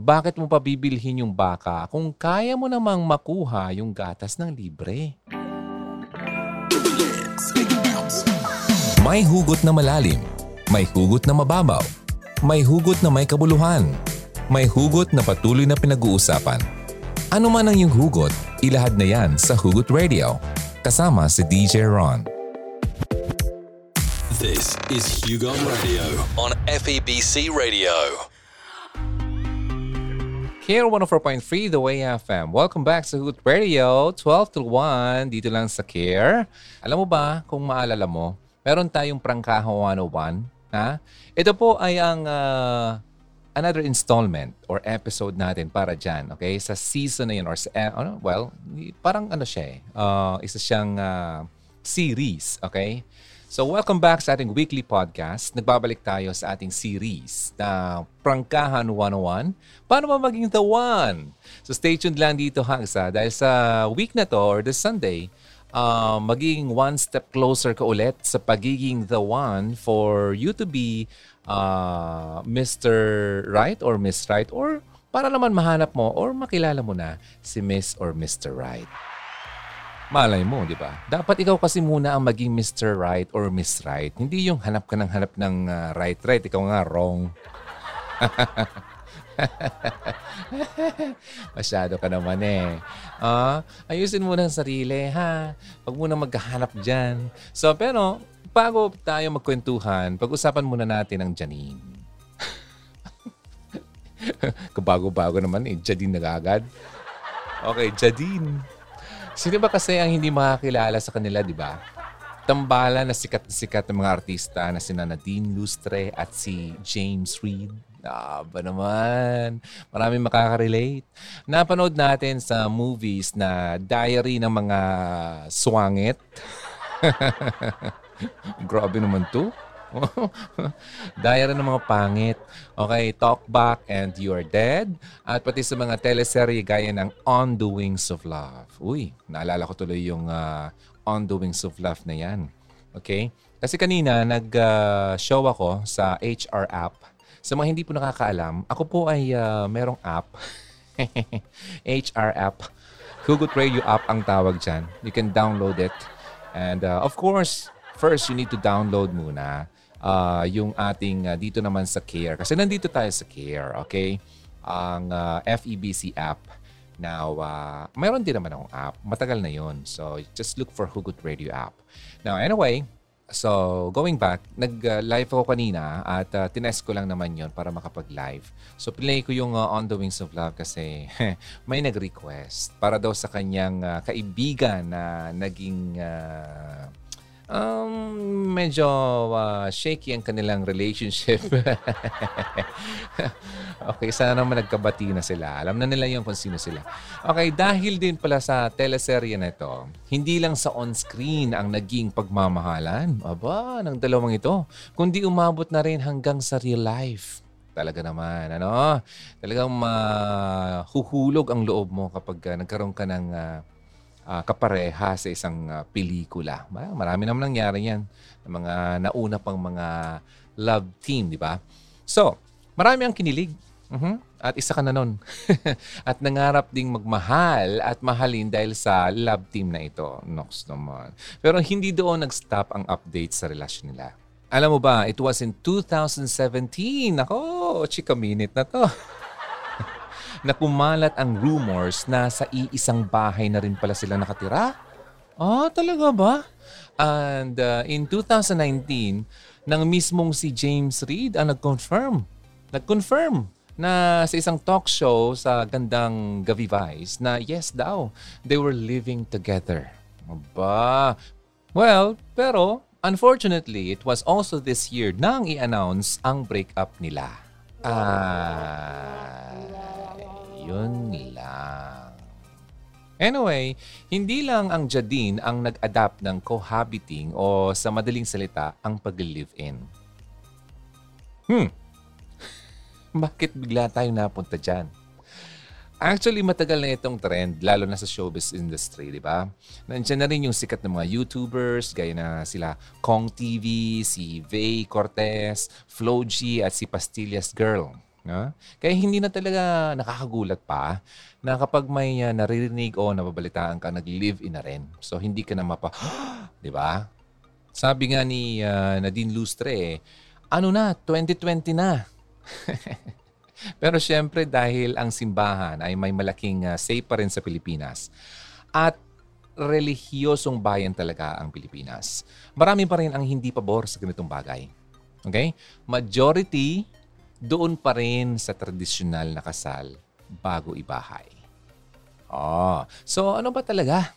bakit mo pa bibilhin yung baka kung kaya mo namang makuha yung gatas ng libre? May hugot na malalim. May hugot na mababaw. May hugot na may kabuluhan. May hugot na patuloy na pinag-uusapan. Ano man ang iyong hugot, ilahad na yan sa Hugot Radio. Kasama si DJ Ron. This is Hugo Radio on FEBC Radio. Here 104.3 The Way FM. Welcome back sa Hugot Radio, 12 to 1, dito lang sa Care. Alam mo ba, kung maalala mo, meron tayong Prangkaho 101. Ha? Ito po ay ang uh, another installment or episode natin para dyan, okay? Sa season na yun or sa, uh, ano, well, parang ano siya eh. Uh, isa siyang uh, series, okay? So welcome back sa ating weekly podcast. Nagbabalik tayo sa ating series na Prangkahan 101. Paano ba maging the one? So stay tuned lang dito Hangsa dahil sa week na to or this Sunday, uh, magiging one step closer ka ulit sa pagiging the one for you to be uh, Mr. Right or Miss Right or para naman mahanap mo or makilala mo na si Miss or Mr. Right. Malay mo, di ba? Dapat ikaw kasi muna ang maging Mr. Right or Miss Right. Hindi yung hanap ka ng hanap ng uh, right-right. Ikaw nga wrong. Masyado ka naman eh. Uh, ayusin mo ng sarili, ha? Huwag mo na maghahanap dyan. So, pero, bago tayo magkwentuhan, pag-usapan muna natin ang Janine. Kabago-bago naman eh. Jadine nagagad. Okay, Jadine. Sino ba kasi ang hindi makakilala sa kanila, di ba? Tambala na sikat na sikat ng mga artista na sina Nadine Lustre at si James Reid. Ah, ba naman. Maraming makaka-relate. Napanood natin sa movies na diary ng mga swangit. Grabe naman to. Diary ng mga pangit. Okay, Talk Back and You Are Dead. At pati sa mga teleserye gaya ng On the Wings of Love. Uy, naalala ko tuloy yung uh, On the Wings of Love na yan. Okay? Kasi kanina nag-show uh, ako sa HR app. Sa mga hindi po nakakaalam, ako po ay uh, merong app. HR app. Hugot Radio app ang tawag dyan. You can download it. And uh, of course, first you need to download muna uh, yung ating uh, dito naman sa CARE. Kasi nandito tayo sa CARE, okay? Ang uh, FEBC app. Now, uh, mayroon din naman akong app. Matagal na yon So, just look for Hugot Radio app. Now, anyway, so going back, nag-live ako kanina at uh, tinest ko lang naman yon para makapag-live. So, play ko yung uh, On the Wings of Love kasi may nag-request para daw sa kanyang uh, kaibigan na naging... Uh, Um, medyo uh, shaky ang kanilang relationship. okay, sana naman nagkabati na sila. Alam na nila yung kung sino sila. Okay, dahil din pala sa teleserye na ito, hindi lang sa on-screen ang naging pagmamahalan, aba, ng dalawang ito, kundi umabot na rin hanggang sa real life. Talaga naman, ano? Talagang mahuhulog uh, ang loob mo kapag uh, nagkaroon ka ng uh, uh, kapareha sa isang uh, pelikula. Marami naman nangyari yan. Mga nauna pang mga love team, di ba? So, marami ang kinilig. Uh-huh. At isa ka na nun. at nangarap ding magmahal at mahalin dahil sa love team na ito. Nox naman. Pero hindi doon nag-stop ang update sa relasyon nila. Alam mo ba, it was in 2017. Ako, chika minute na to. na kumalat ang rumors na sa iisang bahay na rin pala sila nakatira. Ah, talaga ba? And uh, in 2019, nang mismong si James Reid ang nag-confirm. Nag-confirm na sa isang talk show sa gandang Gavi Vice na yes daw, they were living together. Aba. Well, pero unfortunately, it was also this year nang i-announce ang breakup nila. Ah, yun lang. Anyway, hindi lang ang Jadine ang nag-adapt ng cohabiting o sa madaling salita, ang pag-live-in. Hmm. Bakit bigla tayo napunta dyan? Actually, matagal na itong trend, lalo na sa showbiz industry, di ba? Nandiyan na rin yung sikat ng mga YouTubers, gaya na sila Kong TV, si Vay Cortez, Flo G, at si Pastillas Girl. No? Kaya hindi na talaga nakakagulat pa na kapag may uh, naririnig o nababalitaan ka, nag-live-in na rin. So, hindi ka na mapa... Di ba? Sabi nga ni uh, Nadine Lustre, ano na, 2020 na. Pero syempre dahil ang simbahan ay may malaking uh, say pa rin sa Pilipinas at relihiyosong bayan talaga ang Pilipinas. Marami pa rin ang hindi pabor sa ganitong bagay. Okay? Majority doon pa rin sa tradisyonal na kasal bago ibahay. Oh, so ano ba talaga?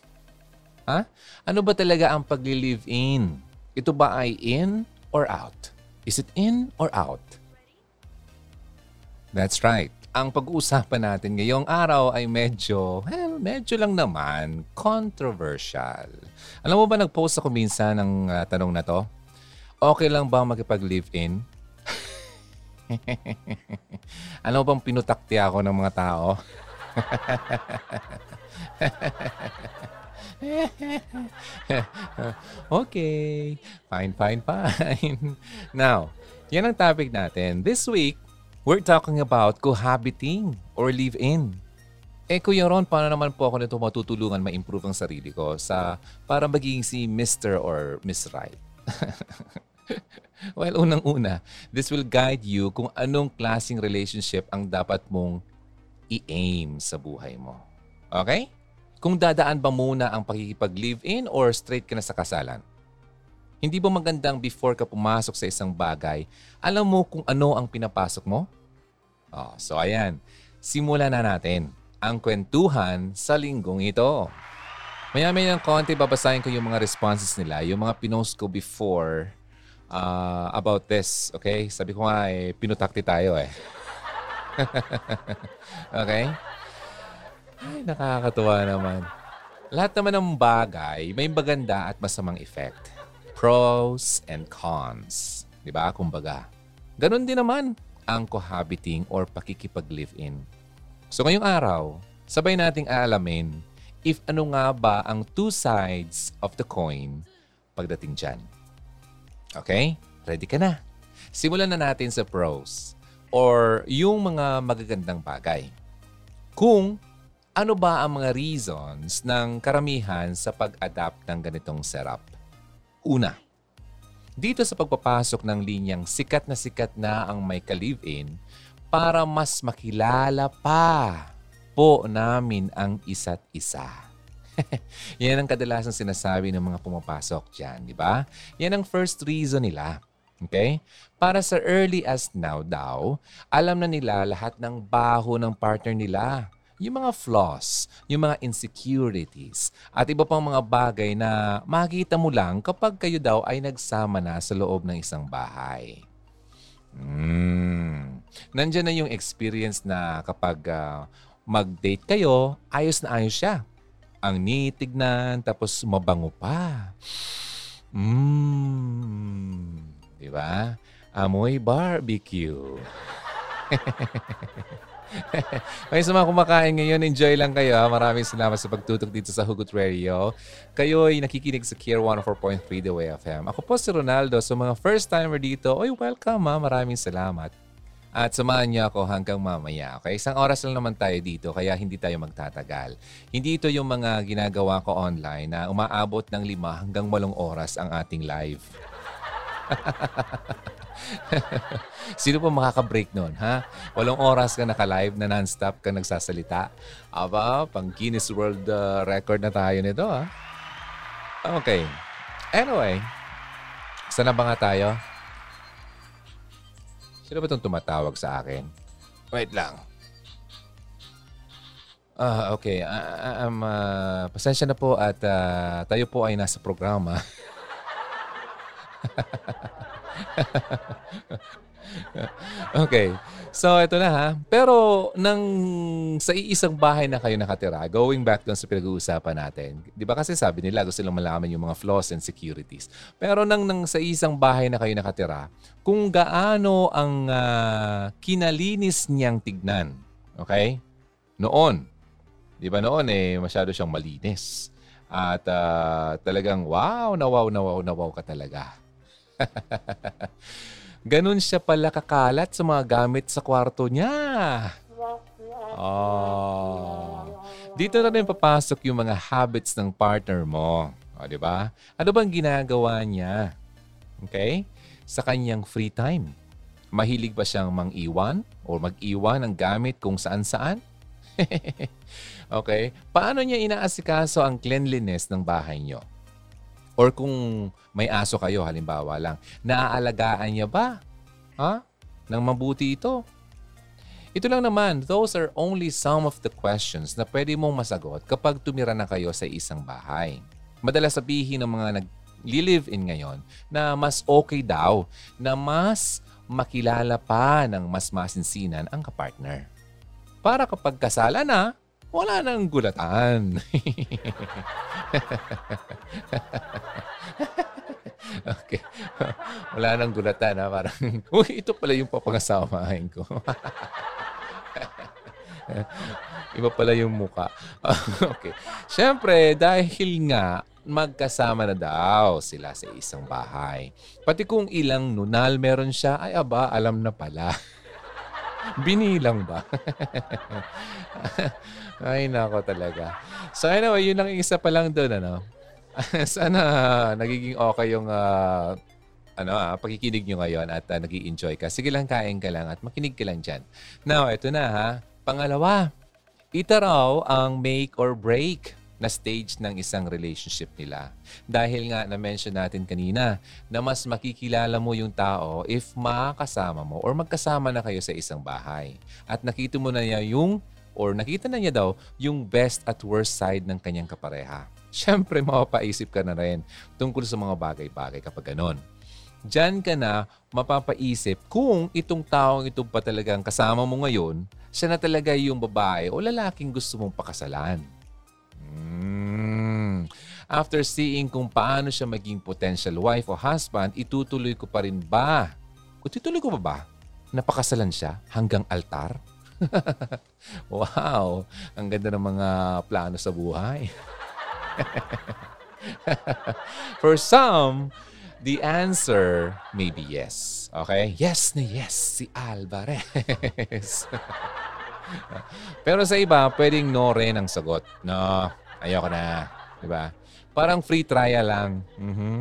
Ha? Ano ba talaga ang pagli-live-in? Ito ba ay in or out? Is it in or out? That's right. Ang pag-uusapan natin ngayong araw ay medyo, well, medyo lang naman, controversial. Alam mo ba, nag-post ako minsan ng uh, tanong na to? Okay lang ba makipag-live-in? Mo bang pinutakti ako ng mga tao? okay. Fine, fine, fine. Now, yan ang topic natin. This week, we're talking about cohabiting or live-in. Eh, Kuya Ron, paano naman po ako nito matutulungan ma-improve ang sarili ko sa para maging si Mr. or Miss Right? well, unang-una, this will guide you kung anong klaseng relationship ang dapat mong i-aim sa buhay mo. Okay? Kung dadaan ba muna ang pakikipag-live-in or straight ka na sa kasalan? Hindi ba magandang before ka pumasok sa isang bagay, alam mo kung ano ang pinapasok mo? Oh, so ayan, simulan na natin ang kwentuhan sa linggong ito. Maya-maya ng konti, babasahin ko yung mga responses nila, yung mga pinost ko before uh, about this. Okay? Sabi ko nga, eh, pinutakti tayo eh. okay? Ay, nakakatuwa naman. Lahat naman ng bagay, may maganda at masamang effect. Pros and cons. Di ba? Kumbaga. Ganon din naman ang cohabiting or pakikipag-live-in. So ngayong araw, sabay nating aalamin if ano nga ba ang two sides of the coin pagdating dyan. Okay? Ready ka na? Simulan na natin sa pros or yung mga magagandang bagay. Kung ano ba ang mga reasons ng karamihan sa pag-adapt ng ganitong setup? Una, dito sa pagpapasok ng linyang sikat na sikat na ang may ka-live-in para mas makilala pa po namin ang isa't isa. Yan ang kadalasan sinasabi ng mga pumapasok dyan, di ba? Yan ang first reason nila. Okay? Para sa early as now daw, alam na nila lahat ng baho ng partner nila yung mga flaws, yung mga insecurities, at iba pang mga bagay na makikita mo lang kapag kayo daw ay nagsama na sa loob ng isang bahay. Mm. Nandiyan na yung experience na kapag uh, mag-date kayo, ayos na ayos siya. Ang nitignan, tapos mabango pa. Mmm. Di ba? Amoy barbecue. okay, sa mga kumakain ngayon, enjoy lang kayo. Maraming salamat sa pagtutok dito sa Hugot Radio. Kayo ay nakikinig sa Care 104.3 The Way FM. Ako po si Ronaldo. So mga first timer dito, oy welcome ha. Maraming salamat. At samahan niyo ako hanggang mamaya. Okay? Isang oras lang naman tayo dito kaya hindi tayo magtatagal. Hindi ito yung mga ginagawa ko online na umaabot ng lima hanggang walong oras ang ating live. Sino pa makaka-break nun, ha? Walong oras ka naka-live na non-stop ka nagsasalita. Aba, pang Guinness World uh, Record na tayo nito, ha? Okay. Anyway, saan ba nga tayo? Sino ba itong tumatawag sa akin? Wait lang. Uh, okay. Uh, um, uh, pasensya na po at uh, tayo po ay nasa programa. okay. So, ito na ha. Pero, nang sa iisang bahay na kayo nakatira, going back doon sa pinag-uusapan natin, di ba kasi sabi nila gusto silang malaman yung mga flaws and securities. Pero nang, nang sa isang bahay na kayo nakatira, kung gaano ang uh, kinalinis niyang tignan. Okay? Noon. Di ba noon eh, masyado siyang malinis. At uh, talagang wow, na wow, na wow, na wow ka talaga. Ganun siya pala kakalat sa mga gamit sa kwarto niya. Oh. Dito na rin papasok yung mga habits ng partner mo. O, di ba? Ano bang ginagawa niya? Okay? Sa kanyang free time. Mahilig ba siyang mang-iwan o mag-iwan ng gamit kung saan-saan? okay? Paano niya inaasikaso ang cleanliness ng bahay niyo? Or kung may aso kayo, halimbawa lang, naaalagaan niya ba? Ha? Nang mabuti ito? Ito lang naman, those are only some of the questions na pwede mong masagot kapag tumira na kayo sa isang bahay. Madalas sabihin ng mga nag-live-in ngayon na mas okay daw, na mas makilala pa ng mas masinsinan ang kapartner. Para kapag kasala na, wala nang gulatan. okay. Wala nang gulatan ha. Parang, uy, ito pala yung papangasamahin ko. Iba pala yung muka. okay. Siyempre, dahil nga magkasama na daw sila sa isang bahay. Pati kung ilang nunal meron siya, ay aba, alam na pala. Binilang ba? Ay, nako talaga. So anyway, yun lang isa pa lang doon, ano. Sana nagiging okay yung uh, ano, ah, pakikinig nyo ngayon at uh, nag enjoy ka. Sige lang, kain ka lang at makinig ka lang dyan. Now, ito na ha. Pangalawa, ito raw ang make or break na stage ng isang relationship nila. Dahil nga na-mention natin kanina na mas makikilala mo yung tao if makasama mo or magkasama na kayo sa isang bahay. At nakita mo na niya yung or nakita na niya daw yung best at worst side ng kanyang kapareha. Siyempre, mapapaisip ka na rin tungkol sa mga bagay-bagay kapag ganon. Diyan ka na mapapaisip kung itong taong ito pa talagang kasama mo ngayon, siya na talaga yung babae o lalaking gusto mong pakasalan. Hmm. After seeing kung paano siya maging potential wife o husband, itutuloy ko pa rin ba? O tutuloy ko pa ba? Napakasalan siya hanggang altar? wow, ang ganda ng mga plano sa buhay. For some, the answer may be yes. Okay? Yes na yes si Alvarez. Pero sa iba, pwedeng no rin ang sagot. No, ayoko na. Diba? Parang free trial lang. Mm-hmm.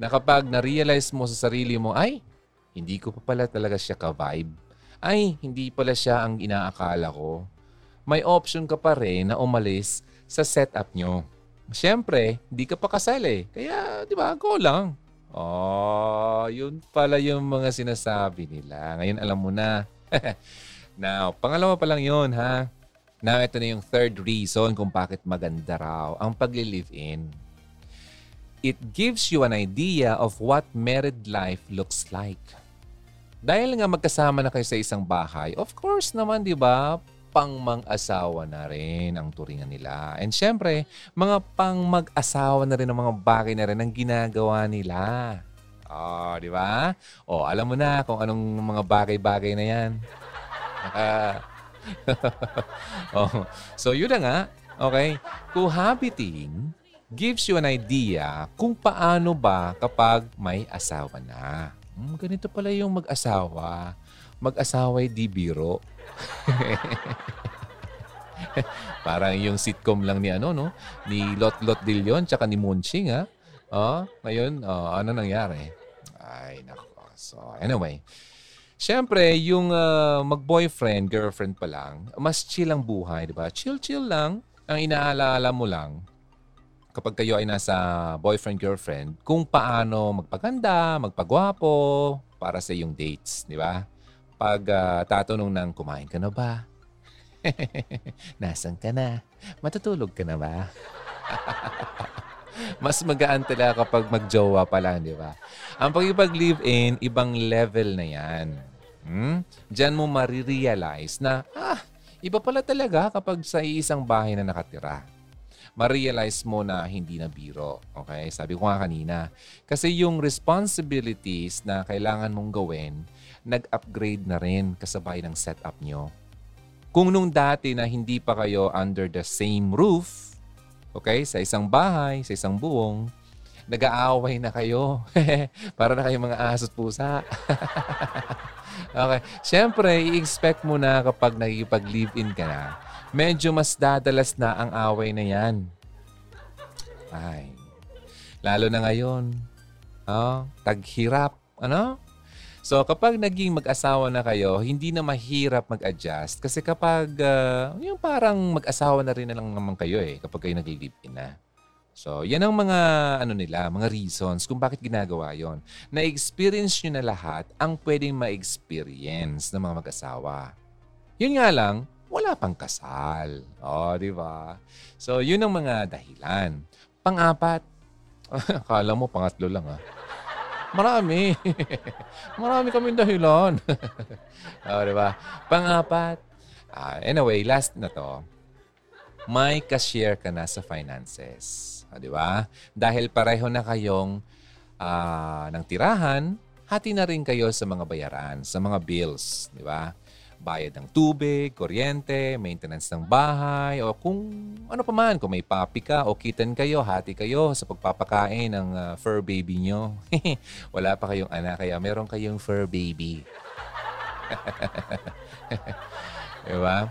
Na kapag na-realize mo sa sarili mo, ay, hindi ko pa pala talaga siya ka-vibe ay, hindi pala siya ang inaakala ko. May option ka pa rin na umalis sa setup nyo. Siyempre, hindi ka pa kasal eh. Kaya, di ba, go lang. Oh, yun pala yung mga sinasabi nila. Ngayon alam mo na. Now, pangalawa pa lang yun, ha? Now, ito na yung third reason kung bakit maganda raw ang pagli-live-in. It gives you an idea of what married life looks like. Dahil nga magkasama na kayo sa isang bahay, of course naman, di ba, pang mag-asawa na rin ang turingan nila. And syempre, mga pang mag-asawa na rin ang mga bagay na rin ang ginagawa nila. Oh, di ba? Oh, alam mo na kung anong mga bagay-bagay na yan. oh, so yun na nga. Okay? Cohabiting gives you an idea kung paano ba kapag may asawa na. Hmm, ganito pala yung mag-asawa. Mag-asawa'y di biro. Parang yung sitcom lang ni ano, no? Ni Lot Lot Dillon tsaka ni Munching, ha? Oh, ngayon, oh, ano nangyari? Ay, nako. So, anyway. Siyempre, yung uh, mag-boyfriend, girlfriend pa lang, mas chill ang buhay, di ba? Chill-chill lang. Ang inaalala mo lang, kapag kayo ay nasa boyfriend-girlfriend, kung paano magpaganda, magpagwapo para sa yung dates, di ba? Pag uh, tatanong ng kumain ka na ba? Nasaan ka na? Matutulog ka na ba? Mas magaan talaga kapag magjowa pa lang, di ba? Ang pagipag-live-in, ibang level na yan. Hmm? Diyan mo marirealize na, ah, iba pala talaga kapag sa isang bahay na nakatira ma-realize mo na hindi na biro. Okay? Sabi ko nga kanina. Kasi yung responsibilities na kailangan mong gawin, nag-upgrade na rin kasabay ng setup nyo. Kung nung dati na hindi pa kayo under the same roof, okay, sa isang bahay, sa isang buong, nag-aaway na kayo. Para na kayong mga aso at pusa. okay. Siyempre, i-expect mo na kapag nakikipag-live-in ka na, medyo mas dadalas na ang away na yan. Ay. Lalo na ngayon. Oh, taghirap. Ano? So kapag naging mag-asawa na kayo, hindi na mahirap mag-adjust. Kasi kapag, uh, yung parang mag-asawa na rin na lang naman kayo eh, kapag kayo nag-live-in na. So, yan ang mga ano nila, mga reasons kung bakit ginagawa yon. Na-experience nyo na lahat ang pwedeng ma-experience ng mga mag-asawa. Yun nga lang, wala pang kasal. O, oh, di ba? So, yun ang mga dahilan. Pang-apat, akala mo pangatlo lang ah. Marami. Marami kaming dahilan. oh, di ba? Pang-apat, uh, anyway, last na to. May cashier ka na sa finances. Oh, di ba? Dahil pareho na kayong uh, ng tirahan, hati na rin kayo sa mga bayaran, sa mga bills. Di ba? Bayad ng tubig, kuryente, maintenance ng bahay, o kung ano pa man, kung may papi ka o kitten kayo, hati kayo sa pagpapakain ng uh, fur baby nyo. Wala pa kayong anak, kaya meron kayong fur baby. diba?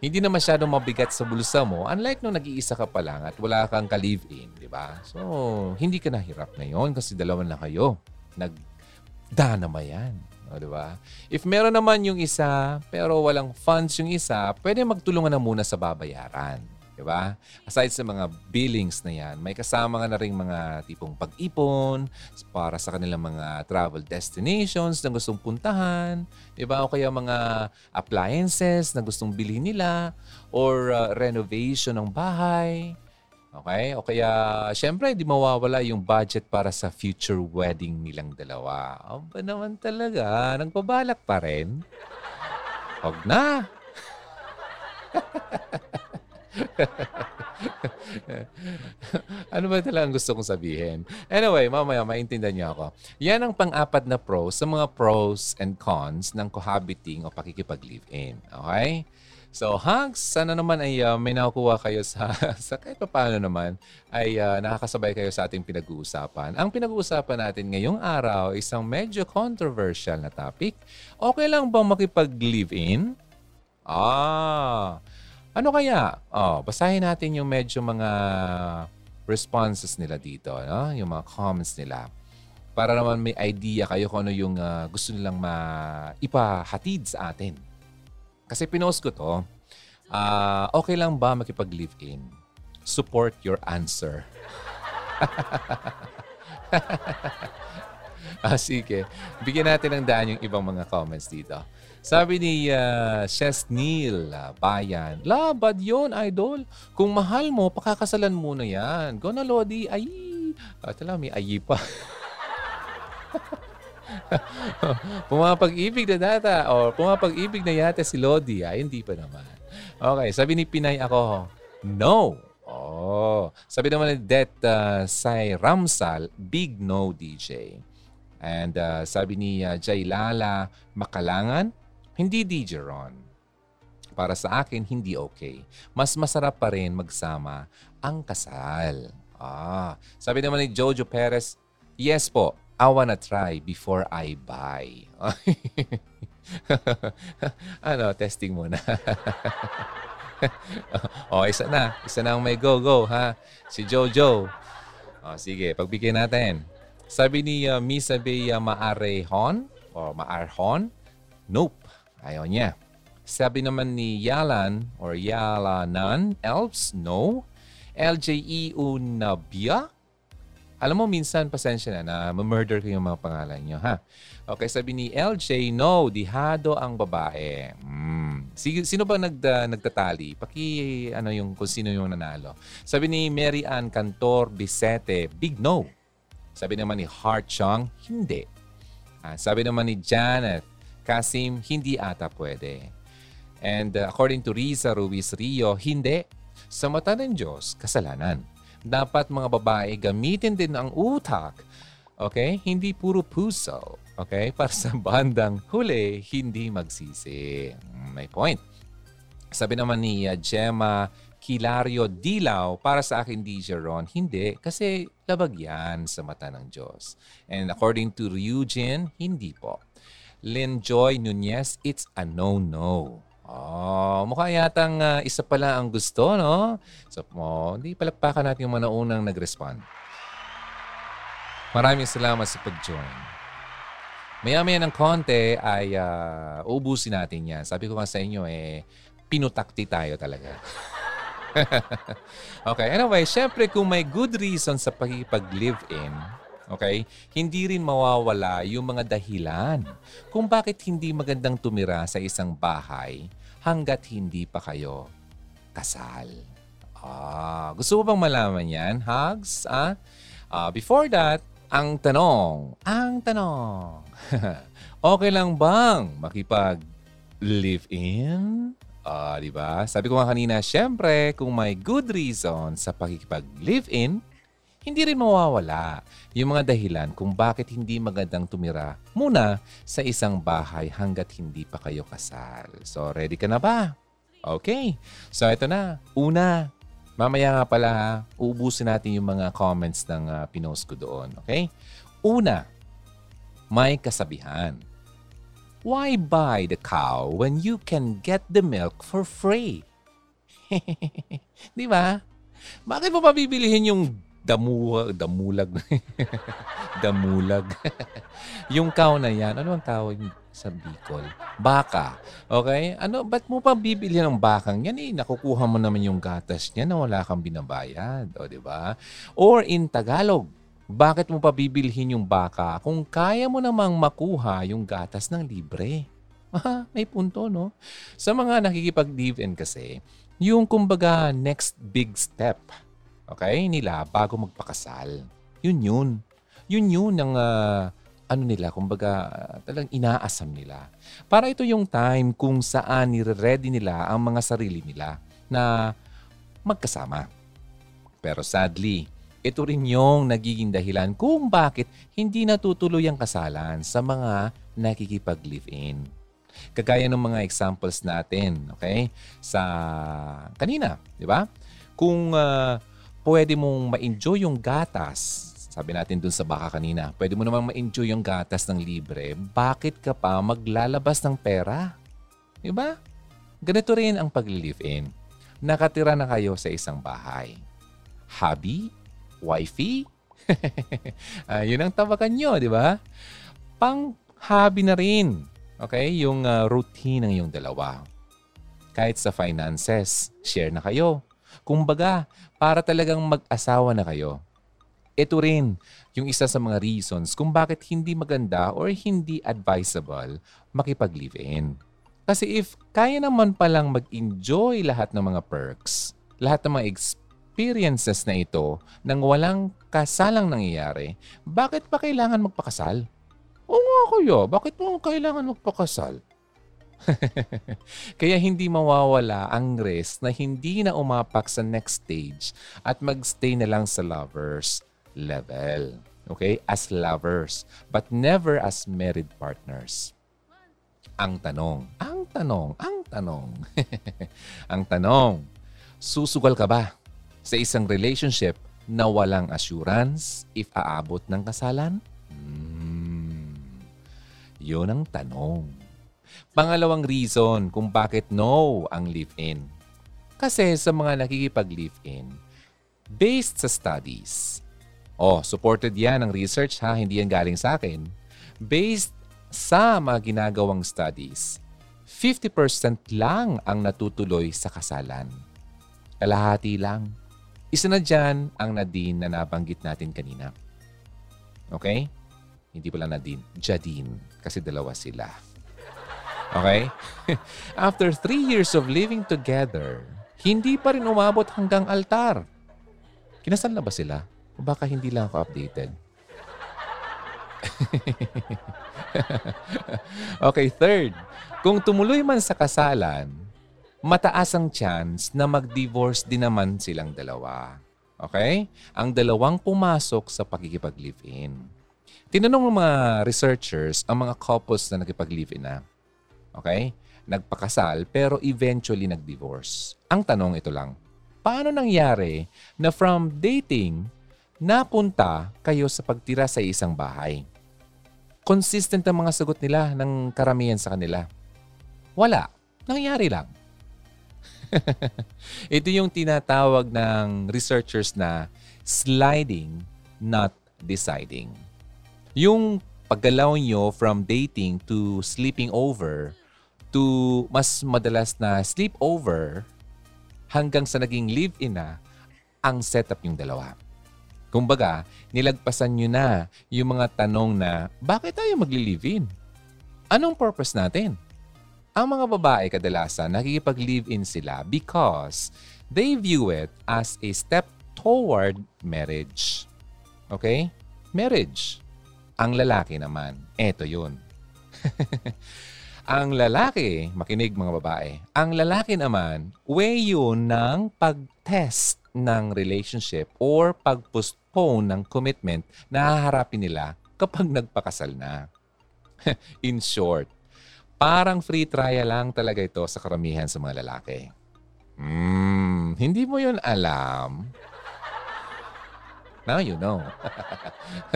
Hindi na masyadong mabigat sa bulsa mo, unlike nung nag-iisa ka pa lang at wala kang ka-live-in, di ba? So, hindi ka nahirap ngayon kasi dalawa na kayo. Nagdanama yan. O, di ba? If meron naman yung isa, pero walang funds yung isa, pwede magtulungan na muna sa babayaran. Di ba? Aside sa mga billings na yan, may kasama nga na rin mga tipong pag-ipon para sa kanilang mga travel destinations na gustong puntahan. Di ba? O kaya mga appliances na gustong bilhin nila or uh, renovation ng bahay. Okay? O kaya, syempre, di mawawala yung budget para sa future wedding nilang dalawa. O ba naman talaga? Nagbabalak pa rin? Huwag na. ano ba talaga ang gusto kong sabihin? Anyway, mamaya maintindihan niyo ako. Yan ang pang-apat na pros sa mga pros and cons ng cohabiting o pakikipag-live-in. Okay? So, hugs, sana naman ay uh, may nakukuha kayo sa, sa kahit pa paano naman, ay uh, nakakasabay kayo sa ating pinag-uusapan. Ang pinag-uusapan natin ngayong araw, isang medyo controversial na topic. Okay lang bang makipag-live-in? Ah, ano kaya? Oh, basahin natin yung medyo mga responses nila dito, no? yung mga comments nila. Para naman may idea kayo kung ano yung uh, gusto nilang maipahatid sa atin. Kasi pinost ko to. Uh, okay lang ba makipag-live-in? Support your answer. ah, sige. Bigyan natin ng daan yung ibang mga comments dito. Sabi ni uh, Shes Neil uh, Bayan, La, bad yun, idol. Kung mahal mo, pakakasalan mo na yan. Go na, Lodi. Ay, ah, tala, may ayi pa. pumapag-ibig na data o pumapag-ibig na yata si Lodi. Ay, hindi pa naman. Okay, sabi ni Pinay ako, no. Oh, sabi naman ni Det uh, Sai Ramsal, big no DJ. And uh, sabi ni uh, Jailala Makalangan, hindi DJ Ron. Para sa akin, hindi okay. Mas masarap pa rin magsama ang kasal. Ah, sabi naman ni Jojo Perez, yes po, I wanna try before I buy. ano, testing muna. oh, isa na. Isa na ang may go-go, ha? Si Jojo. Oh, sige, pagbigyan natin. Sabi ni uh, Misa Bea Maarehon or Maarhon, nope, ayaw niya. Sabi naman ni Yalan or Yalanan, Elves, no. LJE Unabia, alam mo, minsan, pasensya na, na murder ko yung mga pangalan nyo, ha? Okay, sabi ni LJ, no, dihado ang babae. Hmm. Sino ba nag, uh, nagtatali? Paki, ano yung, kung sino yung nanalo. Sabi ni Mary Ann Cantor Bisete, big no. Sabi naman ni Heart Chong, hindi. Ah, sabi naman ni Janet Kasim, hindi ata pwede. And uh, according to Riza Ruiz Rio, hindi. Sa mata ng Diyos, kasalanan dapat mga babae gamitin din ang utak. Okay? Hindi puro puso. Okay? Para sa bandang huli, hindi magsisi. May point. Sabi naman ni uh, Gemma Kilario Dilaw, para sa akin, DJ Ron, hindi. Kasi labag yan sa mata ng Diyos. And according to Eugene, hindi po. Lynn Joy Nunez, it's a no-no. Oh, mukha yatang uh, isa pala ang gusto, no? So, oh, hindi palakpakan natin yung mga unang nag-respond. Maraming salamat sa pag-join. Maya-maya ng konti ay uh, ubusin natin yan. Sabi ko nga sa inyo, eh, pinutakti tayo talaga. okay, anyway, syempre kung may good reason sa pagkipag-live-in, okay, hindi rin mawawala yung mga dahilan kung bakit hindi magandang tumira sa isang bahay hanggat hindi pa kayo kasal. Ah, gusto mo bang malaman yan, Hugs? Ah? Uh, before that, ang tanong, ang tanong, okay lang bang makipag live-in? Ah, di ba? Sabi ko nga kanina, syempre, kung may good reason sa pakikipag-live-in, hindi rin mawawala yung mga dahilan kung bakit hindi magandang tumira muna sa isang bahay hanggat hindi pa kayo kasal. So, ready ka na ba? Okay. So, ito na. Una, mamaya nga pala, uubusin natin yung mga comments ng uh, pinost ko doon. Okay? Una, may kasabihan. Why buy the cow when you can get the milk for free? Di ba? Bakit mo pa bibilihin yung damu, damulag. damulag. yung cow na yan, ano ang tawag sa Bicol? Baka. Okay? Ano, ba't mo pa bibili ng bakang yan? Eh, nakukuha mo naman yung gatas niya na wala kang binabayad. O, di ba? Or in Tagalog, bakit mo pa bibilhin yung baka kung kaya mo namang makuha yung gatas ng libre? May punto, no? Sa mga nakikipag-live-in kasi, yung kumbaga next big step okay, nila bago magpakasal. Yun yun. Yun yun ang uh, ano nila, kumbaga uh, talagang inaasam nila. Para ito yung time kung saan nire-ready nila ang mga sarili nila na magkasama. Pero sadly, ito rin yung nagiging dahilan kung bakit hindi natutuloy ang kasalan sa mga nakikipag-live-in. Kagaya ng mga examples natin, okay? Sa kanina, di ba? Kung uh, pwede mong ma-enjoy yung gatas. Sabi natin dun sa baka kanina, pwede mo namang ma-enjoy yung gatas ng libre. Bakit ka pa maglalabas ng pera? Diba? Ganito rin ang pag-live-in. Nakatira na kayo sa isang bahay. Hobby? Wifey? uh, yun ang tawagan nyo, di ba? Pang hobby na rin. Okay? Yung uh, routine ng iyong dalawa. Kahit sa finances, share na kayo. Kumbaga, para talagang mag-asawa na kayo. Ito rin yung isa sa mga reasons kung bakit hindi maganda or hindi advisable makipag-live-in. Kasi if kaya naman palang mag-enjoy lahat ng mga perks, lahat ng mga experiences na ito nang walang kasalang nangyayari, bakit pa kailangan magpakasal? Oo nga kuya, bakit mo kailangan magpakasal? Kaya hindi mawawala ang risk na hindi na umapak sa next stage at magstay na lang sa lovers level. Okay? As lovers, but never as married partners. Ang tanong, ang tanong, ang tanong, ang tanong, susugal ka ba sa isang relationship na walang assurance if aabot ng kasalan? Hmm, yun ang tanong. Pangalawang reason kung bakit no ang live-in. Kasi sa mga nakikipag-live-in, based sa studies, oh, supported yan ng research ha, hindi yan galing sa akin. Based sa mga ginagawang studies, 50% lang ang natutuloy sa kasalan. Kalahati lang. Isa na dyan ang Nadine na nabanggit natin kanina. Okay? Hindi pala Nadine, Jadine. Kasi dalawa sila. Okay? After three years of living together, hindi pa rin umabot hanggang altar. Kinasal na ba sila? Baka hindi lang ako updated? okay, third. Kung tumuloy man sa kasalan, mataas ang chance na mag-divorce din naman silang dalawa. Okay? Ang dalawang pumasok sa pakikipag-live-in. Tinanong ng mga researchers ang mga couples na nakipag-live-in na, Okay? Nagpakasal pero eventually nag-divorce. Ang tanong ito lang, paano nangyari na from dating, napunta kayo sa pagtira sa isang bahay? Consistent ang mga sagot nila ng karamihan sa kanila. Wala. Nangyari lang. Ito yung tinatawag ng researchers na sliding, not deciding. Yung paggalaw nyo from dating to sleeping over to mas madalas na sleepover hanggang sa naging live-in na ang setup yung dalawa. Kumbaga, nilagpasan nyo na yung mga tanong na, bakit tayo magli-live-in? Anong purpose natin? Ang mga babae kadalasan nakikipag-live-in sila because they view it as a step toward marriage. Okay? Marriage. Ang lalaki naman, eto yun. Ang lalaki, makinig mga babae, ang lalaki naman, way yun ng pag-test ng relationship or pag-postpone ng commitment na haharapin nila kapag nagpakasal na. In short, parang free trial lang talaga ito sa karamihan sa mga lalaki. Hmm, hindi mo yun alam. Now you know.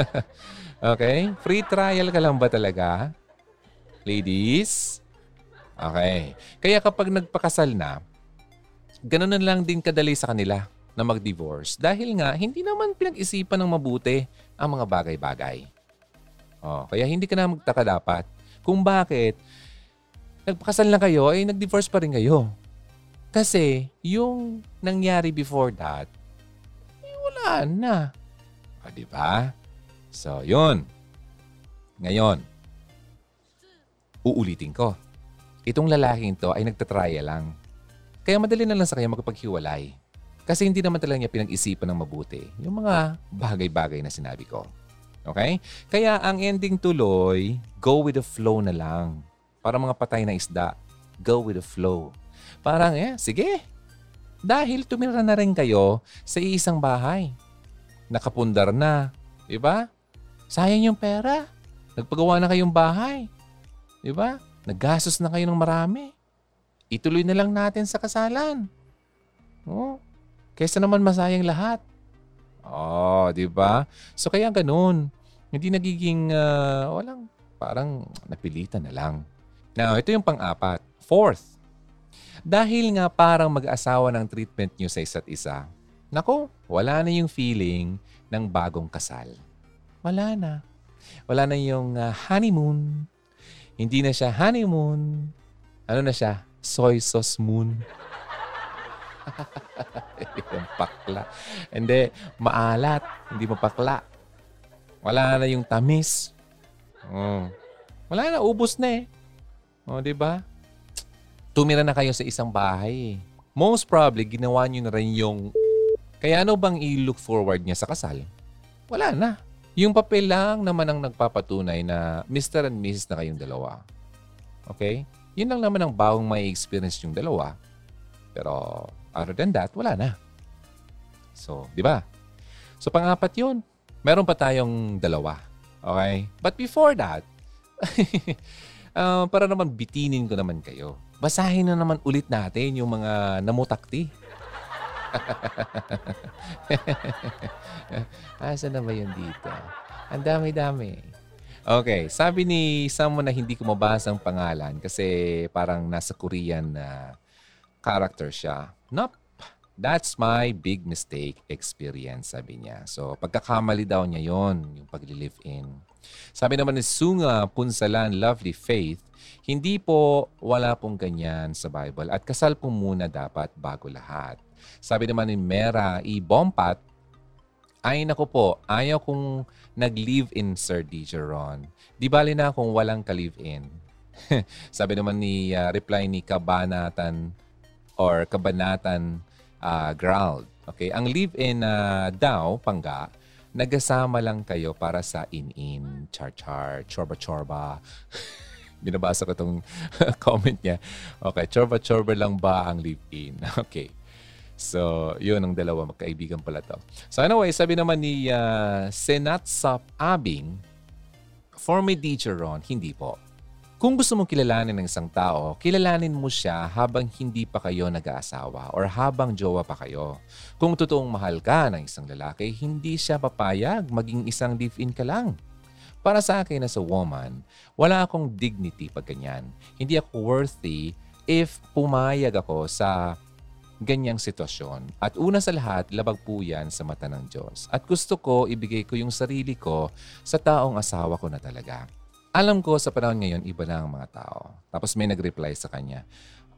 okay? Free trial ka lang ba talaga? Ladies? Okay. Kaya kapag nagpakasal na, ganun na lang din kadali sa kanila na mag-divorce dahil nga hindi naman pinag-isipan ng mabuti ang mga bagay-bagay. Oh, kaya hindi ka na magtaka dapat kung bakit nagpakasal na kayo ay nag-divorce pa rin kayo. Kasi yung nangyari before that, eh, wala na. O, di ba? So, yun. Ngayon, uulitin ko. Itong lalaking to ay nagtatrya lang. Kaya madali na lang sa kanya magpaghiwalay. Kasi hindi naman talaga niya pinag-isipan ng mabuti yung mga bagay-bagay na sinabi ko. Okay? Kaya ang ending tuloy, go with the flow na lang. Para mga patay na isda, go with the flow. Parang, eh, sige. Dahil tumira na rin kayo sa iisang bahay. Nakapundar na. Diba? Sayang yung pera. Nagpagawa na kayong bahay. Di ba? Naggastos na kayo ng marami. Ituloy na lang natin sa kasalan. Oh, kaysa naman masayang lahat. Oh, di ba? So kaya ganun. Hindi nagiging uh, walang parang napilitan na lang. Now, ito yung pang-apat. Fourth, dahil nga parang mag-asawa ng treatment nyo sa isa't isa, nako, wala na yung feeling ng bagong kasal. Wala na. Wala na yung uh, honeymoon, hindi na siya honeymoon. Ano na siya? Soy sauce moon. yung pakla. Hindi, maalat. Hindi mapakla. Wala na yung tamis. Oh. Wala na, ubos na eh. O, oh, di ba? Tumira na kayo sa isang bahay. Most probably, ginawa nyo na rin yung... Kaya ano bang i-look forward niya sa kasal? Wala na. Yung papel lang naman ang nagpapatunay na Mr. and Mrs. na kayong dalawa. Okay? Yun lang naman ang bawang may experience yung dalawa. Pero other than that, wala na. So, di ba? So, pangapat yun. Meron pa tayong dalawa. Okay? But before that, uh, para naman bitinin ko naman kayo, basahin na naman ulit natin yung mga namutakti. Asa na ba yun dito? Ang dami-dami. Okay, sabi ni someone na hindi ko mabasa ang pangalan kasi parang nasa Korean na character siya. Nope. That's my big mistake experience, sabi niya. So, pagkakamali daw niya yon yung pag-live in. Sabi naman ni Sunga Punsalan Lovely Faith, hindi po wala pong ganyan sa Bible at kasal po muna dapat bago lahat. Sabi naman ni Mera E. Bompat, ay nako po, ayaw kong nag-live-in, Sir DJ Ron. Di bali na kung walang ka-live-in. Sabi naman ni, uh, reply ni Kabanatan or Kabanatan uh, Grald. Okay, ang live-in uh, daw, pangga, nagasama lang kayo para sa in-in, char-char, chorba-chorba. Binabasa ko itong comment niya. Okay, chorba-chorba lang ba ang live-in? Okay. So, yun ang dalawa magkaibigan pala to. So anyway, sabi naman ni uh, Senatsap Abing, for me teacher Ron, hindi po. Kung gusto mong kilalanin ng isang tao, kilalanin mo siya habang hindi pa kayo nag-aasawa or habang jowa pa kayo. Kung totoong mahal ka ng isang lalaki, hindi siya papayag maging isang live-in ka lang. Para sa akin as a woman, wala akong dignity pag ganyan. Hindi ako worthy if pumayag ako sa ganyang sitwasyon. At una sa lahat, labag po yan sa mata ng Diyos. At gusto ko, ibigay ko yung sarili ko sa taong asawa ko na talaga. Alam ko sa panahon ngayon, iba na ang mga tao. Tapos may nag-reply sa kanya.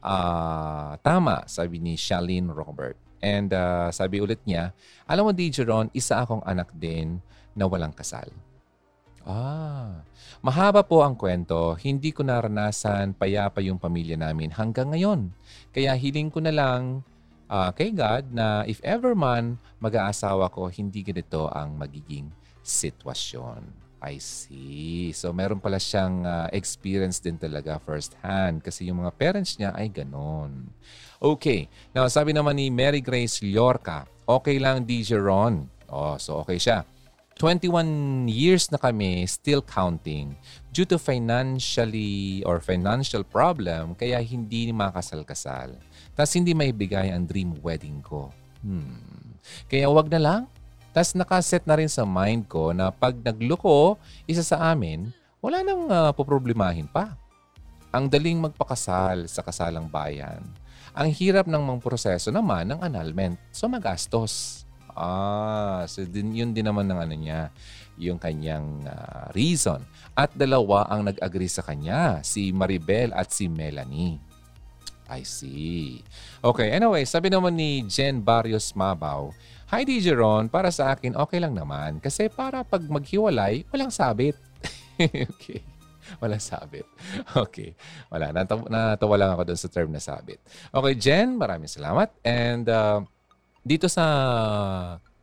Uh, tama, sabi ni Shalene Robert. And uh, sabi ulit niya, alam mo, DJ Ron, isa akong anak din na walang kasal. Ah, mahaba po ang kwento. Hindi ko naranasan payapa yung pamilya namin hanggang ngayon. Kaya hiling ko na lang uh, kay God na if ever man mag-aasawa ko, hindi ganito ang magiging sitwasyon. I see. So meron pala siyang uh, experience din talaga first hand kasi yung mga parents niya ay ganon. Okay. Now, sabi naman ni Mary Grace Llorca, okay lang DJ Ron. Oh, so okay siya. 21 years na kami still counting due to financially or financial problem kaya hindi makasal-kasal. Tapos hindi maibigay ang dream wedding ko. Hmm. Kaya wag na lang. Tapos nakaset na rin sa mind ko na pag nagloko isa sa amin, wala nang uh, poproblemahin pa. Ang daling magpakasal sa kasalang bayan. Ang hirap ng mga proseso naman ng annulment. So magastos. Ah, so din, yun din naman ng ano niya, yung kanyang uh, reason. At dalawa ang nag-agree sa kanya, si Maribel at si Melanie. I see. Okay, anyway, sabi naman ni Jen Barrios Mabaw, Hi DJ Ron, para sa akin okay lang naman kasi para pag maghiwalay, walang sabit. okay. Walang sabit. Okay. Wala. Natawa, natawa lang ako doon sa term na sabit. Okay, Jen, maraming salamat. And uh, dito sa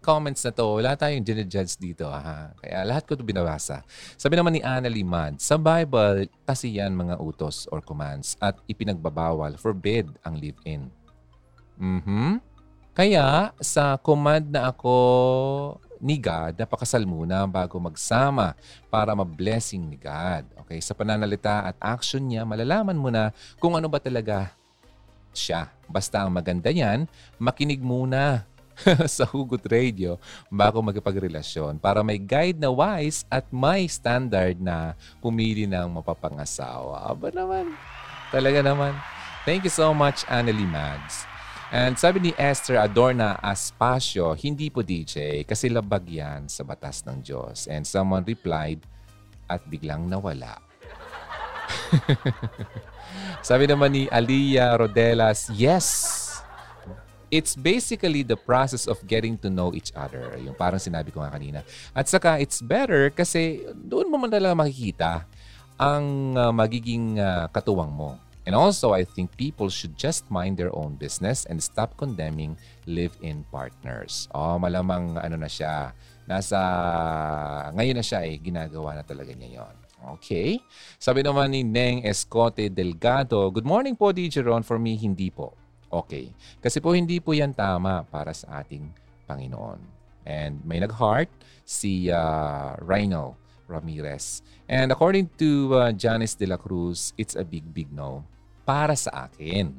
comments na to, wala tayong dinijudge dito. Ha? Kaya lahat ko ito binabasa. Sabi naman ni Anna Limad, sa Bible, kasi yan mga utos or commands at ipinagbabawal, forbid ang live-in. Mm-hmm. Kaya sa command na ako ni God, napakasal muna bago magsama para ma-blessing ni God. Okay? Sa pananalita at action niya, malalaman mo na kung ano ba talaga siya. Basta ang maganda niyan, makinig muna sa Hugot Radio bago magpagrelasyon para may guide na wise at may standard na pumili ng mapapangasawa. Aba naman. Talaga naman. Thank you so much, Annalie Mads. And sabi ni Esther Adorna Aspasio, hindi po DJ kasi labag yan sa batas ng Diyos. And someone replied, at biglang nawala. Sabi naman ni Aliyah Rodelas, yes! It's basically the process of getting to know each other. Yung parang sinabi ko nga kanina. At saka, it's better kasi doon mo man talaga makikita ang uh, magiging uh, katuwang mo. And also, I think people should just mind their own business and stop condemning live-in partners. Oh, malamang ano na siya, nasa, ngayon na siya eh, ginagawa na talaga niya yon. Okay. Sabi naman ni Neng Escote Delgado, Good morning po, DJ Ron. For me, hindi po. Okay. Kasi po hindi po yan tama para sa ating Panginoon. And may nag-heart, si uh, Rhino Ramirez. And according to uh, Janice de la Cruz, it's a big, big no para sa akin.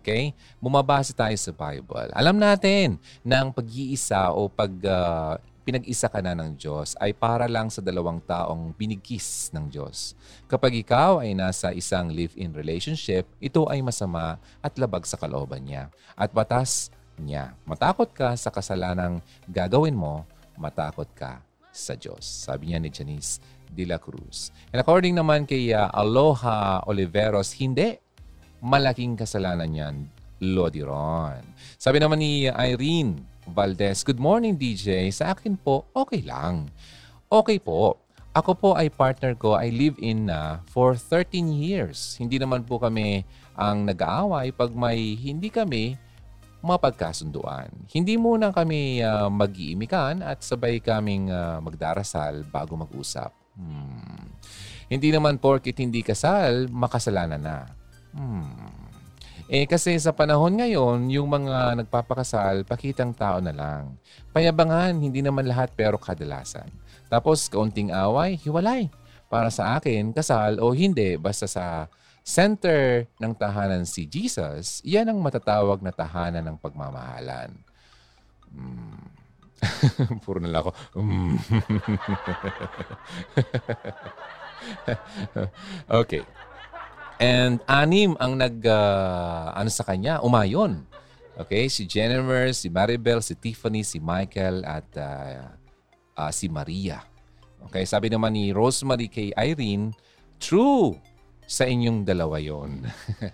Okay? Bumabase tayo sa Bible. Alam natin na ang pag-iisa o pag uh, pinag-isa ka na ng Diyos ay para lang sa dalawang taong binigkis ng Diyos. Kapag ikaw ay nasa isang live-in relationship, ito ay masama at labag sa kalooban niya at batas niya. Matakot ka sa kasalanang gagawin mo, matakot ka sa Diyos. Sabi niya ni Janice de la Cruz. And according naman kay uh, Aloha Oliveros, hindi. Malaking kasalanan yan, Lodi Ron. Sabi naman ni Irene, Valdez. Good morning, DJ. Sa akin po, okay lang. Okay po. Ako po ay partner ko, I live in na uh, for 13 years. Hindi naman po kami ang nag-aaway pag may hindi kami mapagkasunduan. Hindi muna kami uh, mag-iimikan at sabay kaming uh, magdarasal bago mag-usap. Hmm. Hindi naman porkit hindi kasal, makasalanan na. Hmm. Eh kasi sa panahon ngayon, yung mga nagpapakasal, pakitang tao na lang. Payabangan, hindi naman lahat pero kadalasan. Tapos kaunting away, hiwalay. para sa akin, kasal o hindi, basta sa center ng tahanan si Jesus, yan ang matatawag na tahanan ng pagmamahalan. Mm. Puro na ako. Mm. okay. And anim ang nag, uh, ano sa kanya, umayon. Okay, si Jennifer, si Maribel, si Tiffany, si Michael, at uh, uh, si Maria. Okay, sabi naman ni Rosemary kay Irene, true sa inyong dalawa yon.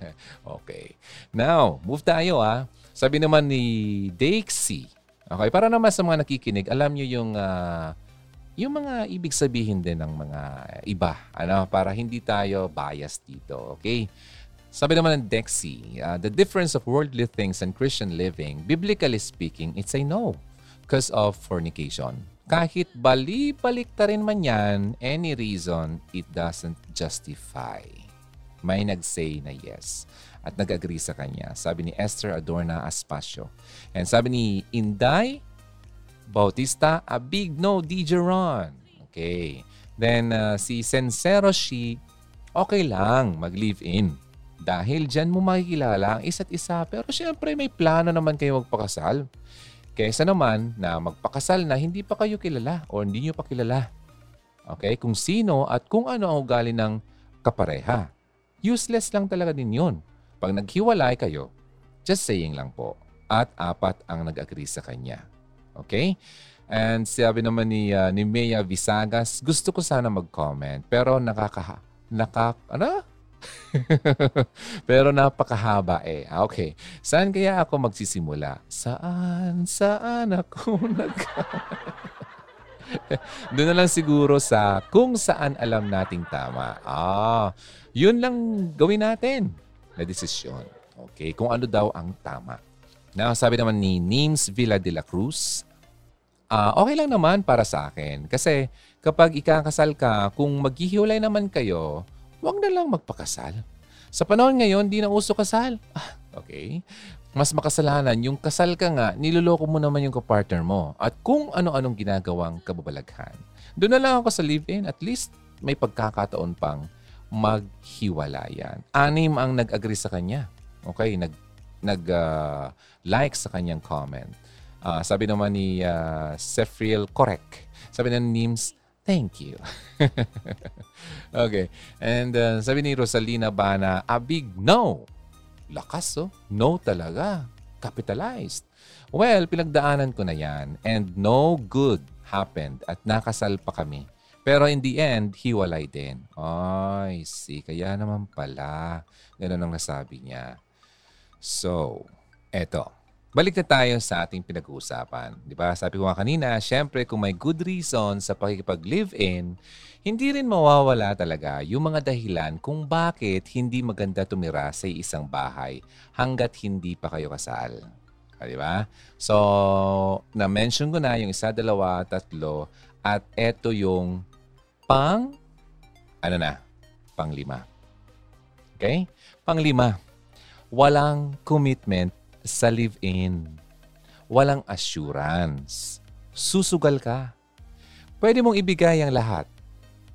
okay. Now, move tayo ah. Sabi naman ni Dixie, okay, para naman sa mga nakikinig, alam nyo yung uh, yung mga ibig sabihin din ng mga iba, ano, para hindi tayo biased dito, okay? Sabi naman ng Dexy, uh, the difference of worldly things and Christian living, biblically speaking, it's a no because of fornication. Kahit bali-balik ta rin man yan, any reason, it doesn't justify. May nag-say na yes at nag-agree sa kanya. Sabi ni Esther Adorna Aspacio. And sabi ni Inday Bautista, a big no, DJ Ron. Okay. Then uh, si Sensero Shi, okay lang mag-live-in. Dahil dyan mo makikilala ang isa't isa. Pero syempre may plano naman kayo magpakasal. Kaysa naman na magpakasal na hindi pa kayo kilala o hindi nyo pa kilala. Okay? Kung sino at kung ano ang ugali ng kapareha. Useless lang talaga din yun. Pag naghiwalay kayo, just saying lang po. At apat ang nag-agree sa kanya. Okay? And sabi naman ni, uh, ni Mea Visagas, gusto ko sana mag-comment pero nakaka... Nakak... Ano? pero napakahaba eh. Ah, okay. Saan kaya ako magsisimula? Saan? Saan ako nag... Doon na lang siguro sa kung saan alam nating tama. Ah, yun lang gawin natin na desisyon. Okay, kung ano daw ang tama. Now, sabi naman ni Nims Villa de la Cruz, uh, okay lang naman para sa akin. Kasi kapag ikakasal ka, kung maghihiwalay naman kayo, huwag na lang magpakasal. Sa panahon ngayon, di na uso kasal. Ah, okay. Mas makasalanan, yung kasal ka nga, niloloko mo naman yung kapartner mo. At kung ano-anong ginagawang kababalaghan. Doon na lang ako sa live-in. At least may pagkakataon pang maghiwalayan. Anim ang nag-agree sa kanya. Okay, nag nag uh, like sa kanyang comment. Uh, sabi naman ni uh, Sefriel, correct. Sabi ng Nims, thank you. okay. And uh, sabi ni Rosalina Bana, a big no. Lakas oh. No talaga. Capitalized. Well, pinagdaanan ko na yan. And no good happened at nakasal pa kami. Pero in the end, hiwalay din. Ay, see. Kaya naman pala. Ganun ang nasabi niya. So, eto Balik na tayo sa ating pinag-uusapan. Di ba? Sabi ko nga kanina, syempre kung may good reason sa pakikipag-live-in, hindi rin mawawala talaga yung mga dahilan kung bakit hindi maganda tumira sa isang bahay hanggat hindi pa kayo kasal. Ah, di ba? So, na-mention ko na yung isa, dalawa, tatlo, at eto yung pang, ano na, panglima. Okay? Panglima, walang commitment sa live-in. Walang assurance. Susugal ka. Pwede mong ibigay ang lahat.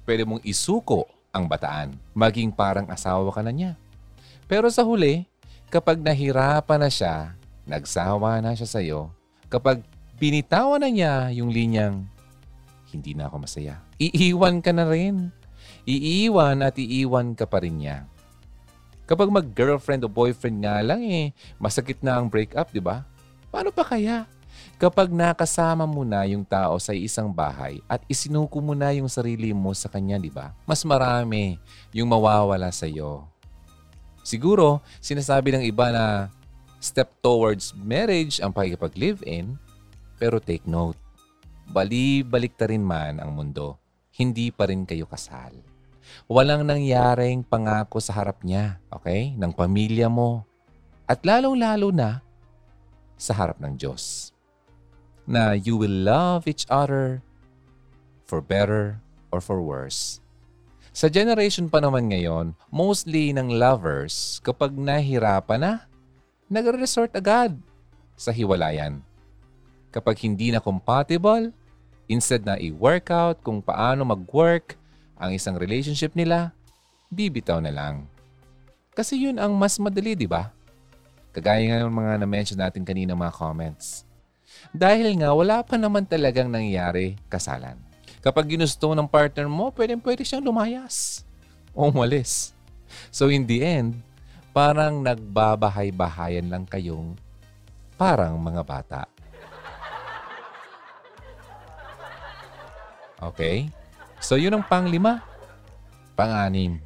Pwede mong isuko ang bataan. Maging parang asawa ka na niya. Pero sa huli, kapag nahirapan na siya, nagsawa na siya sa'yo, kapag binitawan na niya yung linyang, hindi na ako masaya. Iiwan ka na rin. Iiwan at iiwan ka pa rin niya. Kapag mag-girlfriend o boyfriend nga lang eh, masakit na ang breakup, di ba? Paano pa kaya? Kapag nakasama mo na yung tao sa isang bahay at isinuko mo na yung sarili mo sa kanya, di ba? Mas marami yung mawawala sa iyo. Siguro, sinasabi ng iba na step towards marriage ang pakikipag-live-in, pero take note, bali-balik ta rin man ang mundo, hindi pa rin kayo kasal. Walang nangyaring pangako sa harap niya, okay? Ng pamilya mo. At lalong-lalo na sa harap ng Diyos. Na you will love each other for better or for worse. Sa generation pa naman ngayon, mostly ng lovers, kapag nahirapan na, nagre-resort agad sa hiwalayan. Kapag hindi na compatible, instead na i-workout kung paano mag-work, ang isang relationship nila, bibitaw na lang. Kasi yun ang mas madali, di ba? Kagaya nga ng mga na-mention natin kanina mga comments. Dahil nga wala pa naman talagang nangyayari kasalan. Kapag ginusto ng partner mo, pwede pwede siyang lumayas o umalis. So in the end, parang nagbabahay-bahayan lang kayong parang mga bata. Okay? So yun ang panglima. Panganim.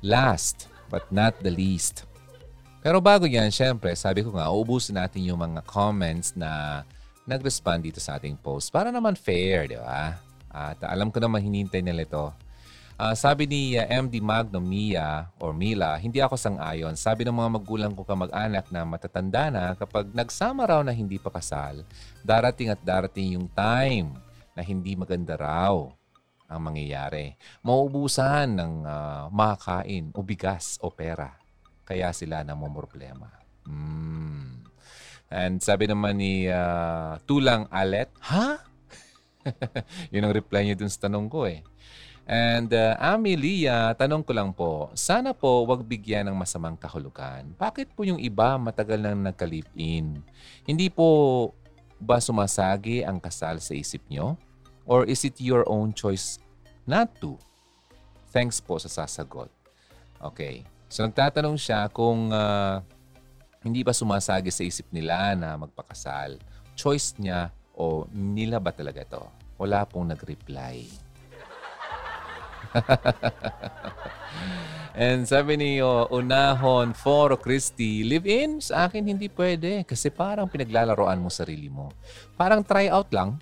Last but not the least. Pero bago yan, syempre, sabi ko nga, uubusin natin yung mga comments na nag-respond dito sa ating post para naman fair, di ba? At alam ko naman hinintay nila ito. Uh, sabi ni uh, MD Magno Mia or Mila, hindi ako sang-ayon. Sabi ng mga magulang ko kamag-anak na matatanda na kapag nagsama raw na hindi pa kasal, darating at darating yung time na hindi maganda raw ang mangyayari. Mauubusan ng uh, makakain o bigas o pera. Kaya sila namomroblema. Mm. And sabi naman ni uh, Tulang Alet, ha? Yun ang reply niya dun sa tanong ko eh. And uh, Amelia, tanong ko lang po, sana po wag bigyan ng masamang kahulugan. Bakit po yung iba matagal nang nagka-live-in? Hindi po ba sumasagi ang kasal sa isip nyo? Or is it your own choice not to? Thanks po sa sasagot. Okay. So nagtatanong siya kung uh, hindi ba sumasagi sa isip nila na magpakasal. Choice niya o nila ba talaga to? Wala pong nag-reply. And sabi ni uh, Unahon Foro Christy, live-in sa akin hindi pwede kasi parang pinaglalaroan mo sarili mo. Parang try out lang,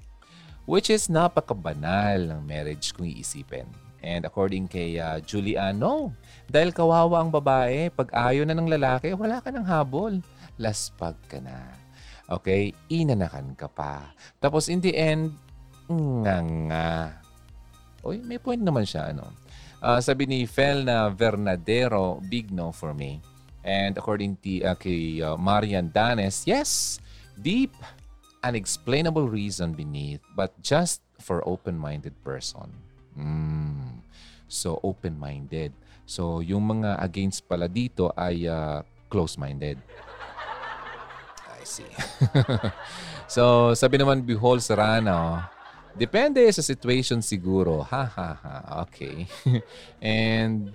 which is napakabanal ng marriage kung iisipin. And according kay uh, Julian, no. Dahil kawawa ang babae, pag ayaw na ng lalaki, wala ka ng habol. Laspag ka na. Okay? Inanakan ka pa. Tapos in the end, nga nga. Oy, may point naman siya. Ano? Uh, sabi ni Fel na Vernadero, big no for me. And according to uh, kay uh, Marian Danes, yes, deep, unexplainable reason beneath, but just for open-minded person. Mm. So, open-minded. So, yung mga against pala dito ay uh, close-minded. I see. so, sabi naman, Bihol Serrano, Depende sa situation siguro. Ha, ha, ha. Okay. And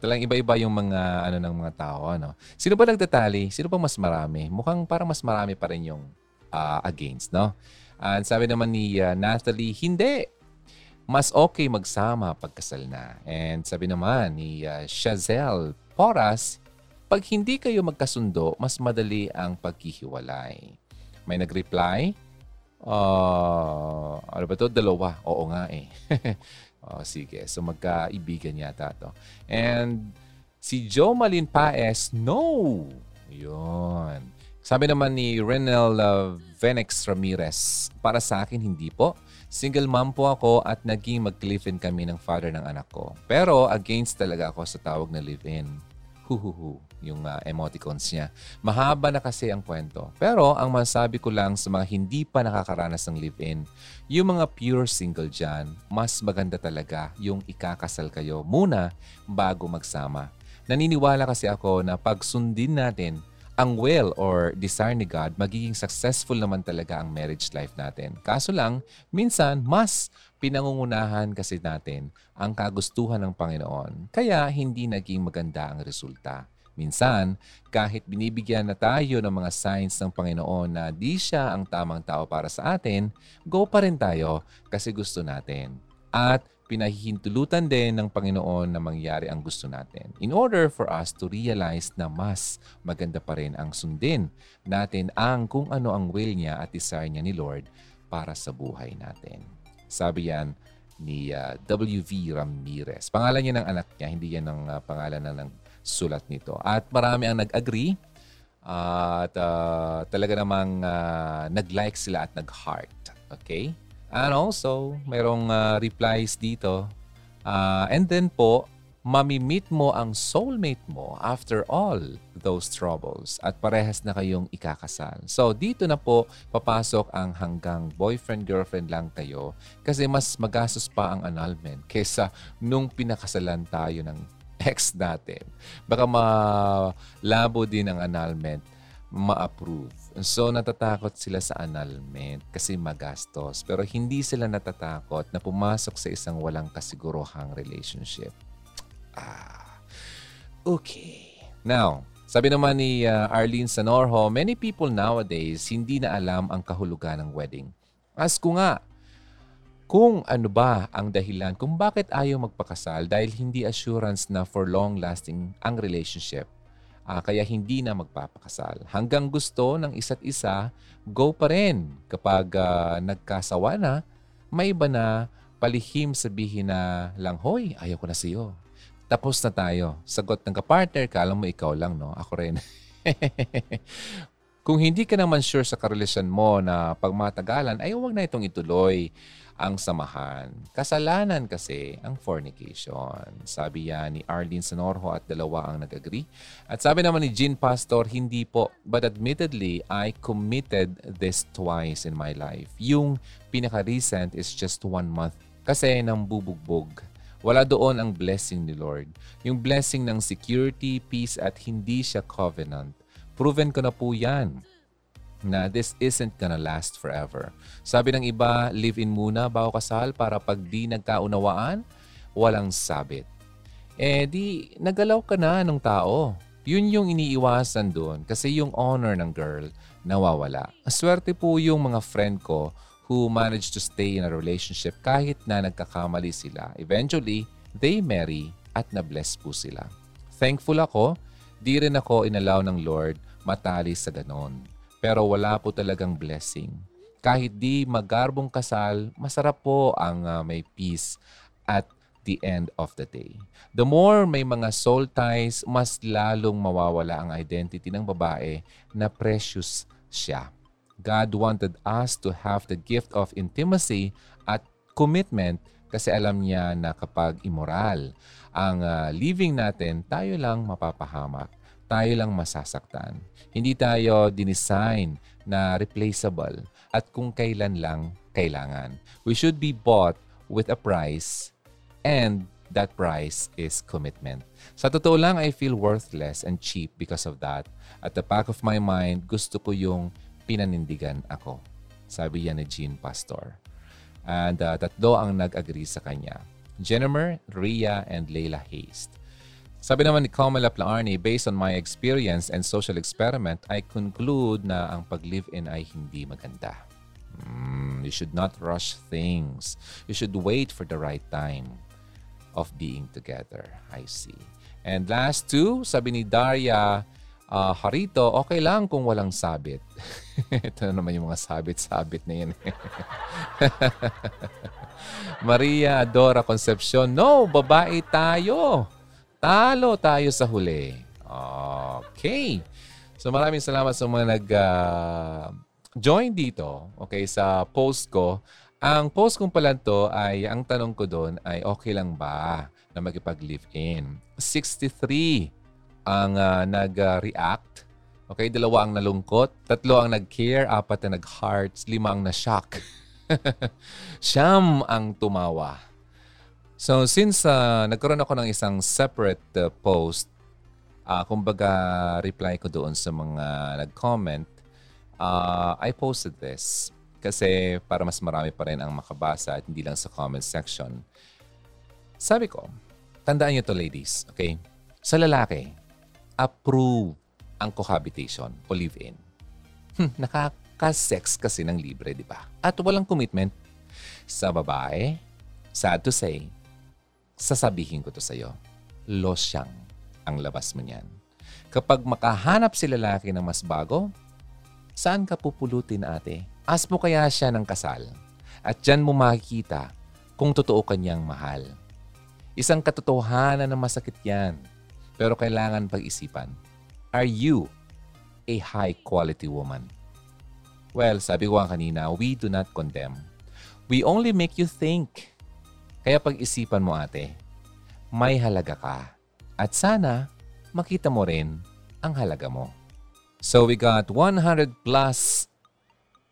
talang iba-iba yung mga ano ng mga tao ano. Sino ba nagtatali? Sino ba mas marami? Mukhang parang mas marami pa rin yung uh, against, no? And sabi naman ni uh, Natalie, hindi. Mas okay magsama pagkasal na. And sabi naman ni uh, Chazelle Poras, pag hindi kayo magkasundo, mas madali ang paghihiwalay. May nag-reply, Uh, ano ba to? Dalawa. Oo nga eh. oh, sige. So magkaibigan yata to. And si Joe Malin Paes, no! Yun. Sabi naman ni Renel uh, Venex Ramirez, para sa akin hindi po. Single mom po ako at naging mag-live-in kami ng father ng anak ko. Pero against talaga ako sa tawag na live-in. Huhuhu yung uh, emoticons niya. Mahaba na kasi ang kwento. Pero ang masabi ko lang sa mga hindi pa nakakaranas ng live-in, yung mga pure single dyan, mas maganda talaga yung ikakasal kayo muna bago magsama. Naniniwala kasi ako na pag sundin natin ang will or desire ni God, magiging successful naman talaga ang marriage life natin. Kaso lang, minsan, mas pinangungunahan kasi natin ang kagustuhan ng Panginoon. Kaya hindi naging maganda ang resulta. Minsan, kahit binibigyan na tayo ng mga signs ng Panginoon na di siya ang tamang tao para sa atin, go pa rin tayo kasi gusto natin. At pinahihintulutan din ng Panginoon na mangyari ang gusto natin in order for us to realize na mas maganda pa rin ang sundin natin ang kung ano ang will niya at desire niya ni Lord para sa buhay natin. Sabi yan ni uh, ah, W.V. Ramirez. Pangalan niya ng anak niya, hindi yan ang uh, pangalan ng, sulat nito. At marami ang nag-agree uh, at uh, talaga namang uh, nag-like sila at nag-heart. Okay? And also, mayroong uh, replies dito. Uh, and then po, mamimit mo ang soulmate mo after all those troubles at parehas na kayong ikakasal. So dito na po papasok ang hanggang boyfriend-girlfriend lang kayo kasi mas magastos pa ang annulment kesa nung pinakasalan tayo ng ex natin. Baka malabo din ang annulment ma-approve. So natatakot sila sa annulment kasi magastos. Pero hindi sila natatakot na pumasok sa isang walang kasiguruhang relationship. Ah, okay. Now, sabi naman ni uh, Arlene Sanorho, many people nowadays hindi na alam ang kahulugan ng wedding. Ask ko nga, kung ano ba ang dahilan kung bakit ayaw magpakasal dahil hindi assurance na for long-lasting ang relationship. Uh, kaya hindi na magpapakasal. Hanggang gusto ng isa't isa, go pa rin. Kapag uh, nagkasawa na, may iba na palihim sabihin na lang, Hoy, ayaw ko na sa iyo tapos na tayo. Sagot ng kapartner ka, mo ikaw lang, no? Ako rin. Kung hindi ka naman sure sa karelasyon mo na pagmatagalan, ay huwag na itong ituloy ang samahan. Kasalanan kasi ang fornication. Sabi yan ni Arlene Sonorho at dalawa ang nag-agree. At sabi naman ni Jean Pastor, hindi po. But admittedly, I committed this twice in my life. Yung pinaka-recent is just one month. Kasi nang bubugbog wala doon ang blessing ni Lord. Yung blessing ng security, peace at hindi siya covenant. Proven ko na po yan na this isn't gonna last forever. Sabi ng iba, live-in muna bago kasal para pag di nagkaunawaan, walang sabit. Eh di, nagalaw ka na ng tao. Yun yung iniiwasan doon kasi yung honor ng girl nawawala. Swerte po yung mga friend ko who managed to stay in a relationship kahit na nagkakamali sila. Eventually, they marry at na-bless po sila. Thankful ako, di rin ako inalaw ng Lord matali sa ganon. Pero wala po talagang blessing. Kahit di magarbong kasal, masarap po ang uh, may peace at the end of the day. The more may mga soul ties, mas lalong mawawala ang identity ng babae na precious siya. God wanted us to have the gift of intimacy at commitment kasi alam niya na kapag immoral ang uh, living natin, tayo lang mapapahamak. Tayo lang masasaktan. Hindi tayo dinesign na replaceable at kung kailan lang kailangan. We should be bought with a price and that price is commitment. Sa totoo lang, I feel worthless and cheap because of that. At the back of my mind, gusto ko yung pinanindigan ako. Sabi yan ni Jean Pastor. And uh, tatlo ang nag-agree sa kanya. Jennifer, Rhea, and Leila Haste. Sabi naman ni Kamala Plaarni, based on my experience and social experiment, I conclude na ang pag-live-in ay hindi maganda. Mm, you should not rush things. You should wait for the right time of being together. I see. And last two, sabi ni Daria, uh, harito, okay lang kung walang sabit. Ito na naman yung mga sabit-sabit na yan. Maria Dora Concepcion, no, babae tayo. Talo tayo sa huli. Okay. So maraming salamat sa mga nag uh, join dito, okay, sa post ko. Ang post kong pala to ay, ang tanong ko doon ay okay lang ba na makipag-live-in? 63 ang uh, nag-react. Okay, dalawa ang nalungkot, tatlo ang nag-care, apat na nag-hearts, lima ang na-shock. Siyam ang tumawa. So since uh, nagkaroon ako ng isang separate uh, post, uh, kumbaga reply ko doon sa mga nag-comment, uh, I posted this kasi para mas marami pa rin ang makabasa at hindi lang sa comment section. Sabi ko, tandaan niyo to ladies, okay? Sa lalaki, approve ang cohabitation o live-in. Hmm, nakaka-sex kasi ng libre, di ba? At walang commitment. Sa babae, sad to say, sasabihin ko to sa'yo, losyang ang labas mo niyan. Kapag makahanap si lalaki ng mas bago, saan ka pupulutin ate? As mo kaya siya ng kasal. At dyan mo makikita kung totoo kanyang mahal. Isang katotohanan na masakit yan pero kailangan pag-isipan. Are you a high-quality woman? Well, sabi ko kanina, we do not condemn. We only make you think. Kaya pag-isipan mo ate, may halaga ka. At sana, makita mo rin ang halaga mo. So we got 100 plus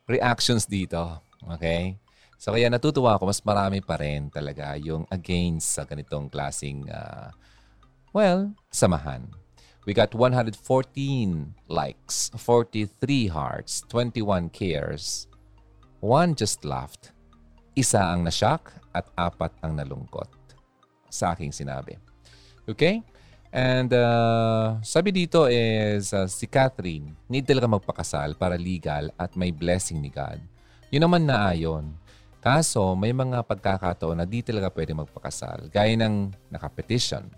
reactions dito. Okay? So kaya natutuwa ako, mas marami pa rin talaga yung against sa ganitong klaseng, uh, well, samahan. We got 114 likes, 43 hearts, 21 cares, one just laughed, isa ang nashock, at apat ang nalungkot sa aking sinabi. Okay? And uh, sabi dito is uh, si Catherine, need talaga magpakasal para legal at may blessing ni God. Yun naman na ayon. Kaso may mga pagkakataon na di talaga pwede magpakasal. Gaya ng nakapetition.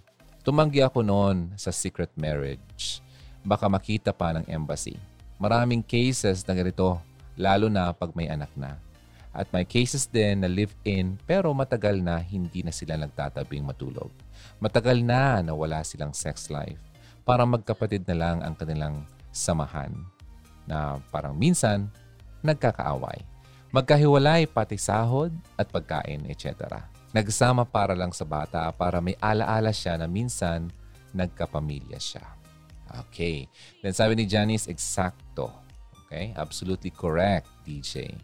Tumanggi ako noon sa secret marriage. Baka makita pa ng embassy. Maraming cases na ganito, lalo na pag may anak na. At may cases din na live-in pero matagal na hindi na sila nagtatabing matulog. Matagal na na wala silang sex life. Parang magkapatid na lang ang kanilang samahan na parang minsan nagkakaaway. Magkahiwalay pati sahod at pagkain, etc. Nagsama para lang sa bata para may alaala siya na minsan nagkapamilya siya. Okay. Then sabi ni Janice, eksakto. Okay? Absolutely correct, DJ.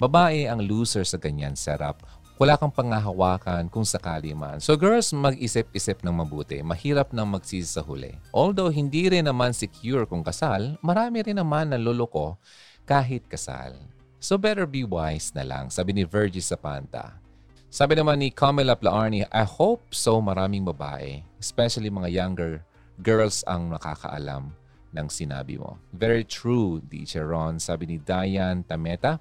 Babae ang loser sa ganyan setup. Wala kang pangahawakan kung sakali man. So girls, mag-isip-isip ng mabuti. Mahirap nang magsisi sa huli. Although hindi rin naman secure kung kasal, marami rin naman na loloko kahit kasal. So better be wise na lang, sabi ni Virgie Sapanta. Sabi naman ni Camila Plaarni, I hope so maraming babae, especially mga younger girls ang nakakaalam ng sinabi mo. Very true, DJ Ron, sabi ni Diane Tameta.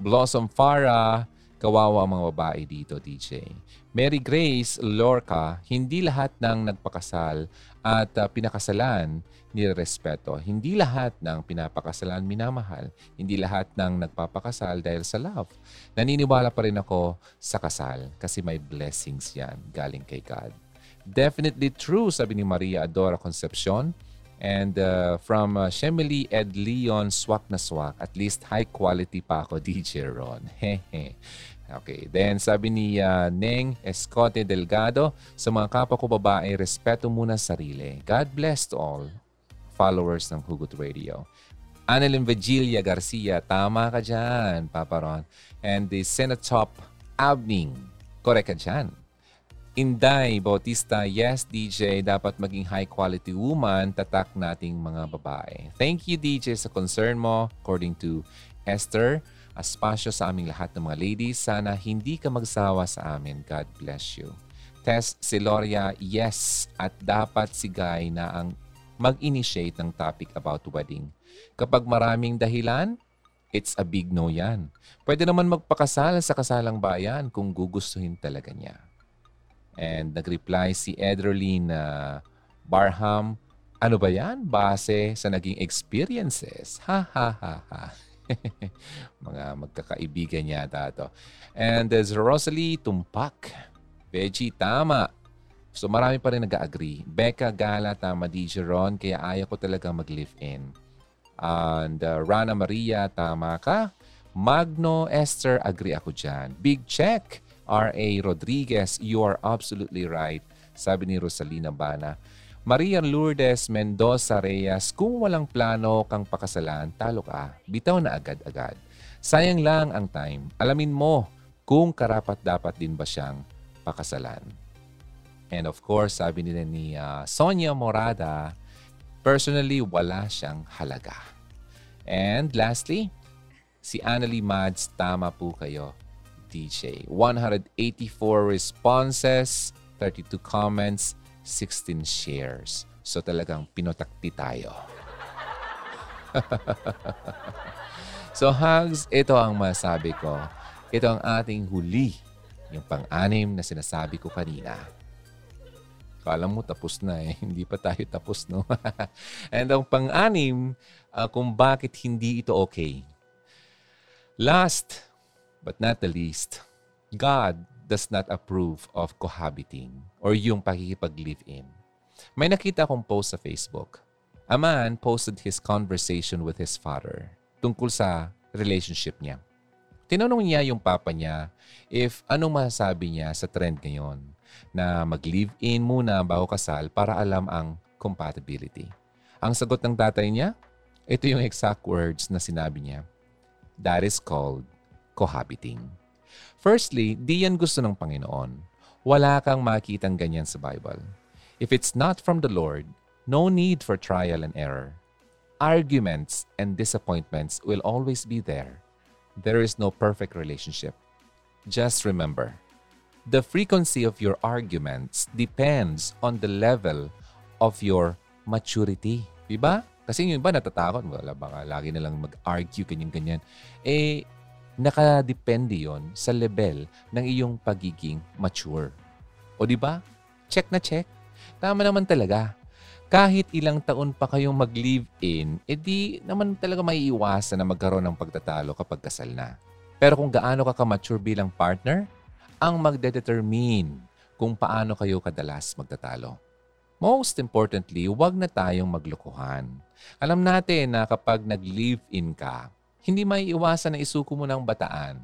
Blossom Farah, kawawa ang mga babae dito, DJ. Mary Grace Lorca, hindi lahat ng nagpakasal at uh, pinakasalan nirespeto. Hindi lahat ng pinapakasalan minamahal. Hindi lahat ng nagpapakasal dahil sa love. Naniniwala pa rin ako sa kasal kasi may blessings yan galing kay God. Definitely true, sabi ni Maria Adora Concepcion. And uh, from uh, Shemily Ed Leon, swak na swak. At least high quality pa ako, DJ Ron. Hehe. okay. Then sabi ni uh, Neng Escote Delgado, sa mga kapwa ko babae, respeto muna sarili. God bless to all followers ng Hugot Radio. Annalyn Vigilia Garcia, tama ka dyan, Papa Ron. And the Senatop Abning, correct ka dyan. Inday Bautista, yes DJ, dapat maging high quality woman, tatak nating mga babae. Thank you DJ sa concern mo. According to Esther, espasyo sa aming lahat ng mga ladies. Sana hindi ka magsawa sa amin. God bless you. Tess Siloria, yes. At dapat si Guy na ang mag-initiate ng topic about wedding. Kapag maraming dahilan, it's a big no yan. Pwede naman magpakasal sa kasalang bayan kung gugustuhin talaga niya. And nag-reply si Ederlyn uh, Barham, ano ba yan? Base sa naging experiences. Ha ha ha ha. Mga magkakaibigan yata to. And there's Rosalie Tumpak. Veggie, tama. So marami pa rin nag-agree. Becca Gala, tama DJ Ron, kaya ayaw ko talaga mag-live-in. And uh, Rana Maria, tama ka. Magno Esther, agree ako dyan. Big check. R.A. Rodriguez, you are absolutely right, sabi ni Rosalina Bana. Maria Lourdes Mendoza Reyes, kung walang plano kang pakasalan, talo ka. Bitaw na agad-agad. Sayang lang ang time. Alamin mo kung karapat-dapat din ba siyang pakasalan. And of course, sabi nila ni uh, Sonia Morada, personally, wala siyang halaga. And lastly, si Annalie Mads, tama po kayo. DJ. 184 responses, 32 comments, 16 shares. So talagang pinotakti tayo. so hugs, ito ang masabi ko. Ito ang ating huli. Yung pang-anim na sinasabi ko kanina. Kala mo tapos na eh. Hindi pa tayo tapos, no? And ang pang-anim, uh, kung bakit hindi ito okay. Last, but not the least, God does not approve of cohabiting or yung pakikipag-live-in. May nakita akong post sa Facebook. A man posted his conversation with his father tungkol sa relationship niya. Tinanong niya yung papa niya if anong masasabi niya sa trend ngayon. na mag-live-in muna bago kasal para alam ang compatibility. Ang sagot ng tatay niya, ito yung exact words na sinabi niya. That is called cohabiting. Firstly, di yan gusto ng Panginoon. Wala kang makitang ganyan sa Bible. If it's not from the Lord, no need for trial and error. Arguments and disappointments will always be there. There is no perfect relationship. Just remember, the frequency of your arguments depends on the level of your maturity. Diba? Kasi yung iba natatakot, wala baka lagi na lang mag-argue, ganyan-ganyan. Eh, nakadepende yon sa level ng iyong pagiging mature. O di ba? Check na check. Tama naman talaga. Kahit ilang taon pa kayong mag-live-in, edi naman talaga maiiwasan na magkaroon ng pagtatalo kapag kasal na. Pero kung gaano ka ka-mature bilang partner, ang magdedetermine kung paano kayo kadalas magtatalo. Most importantly, huwag na tayong maglokohan. Alam natin na kapag nag-live-in ka, hindi may iwasan na isuko mo ng bataan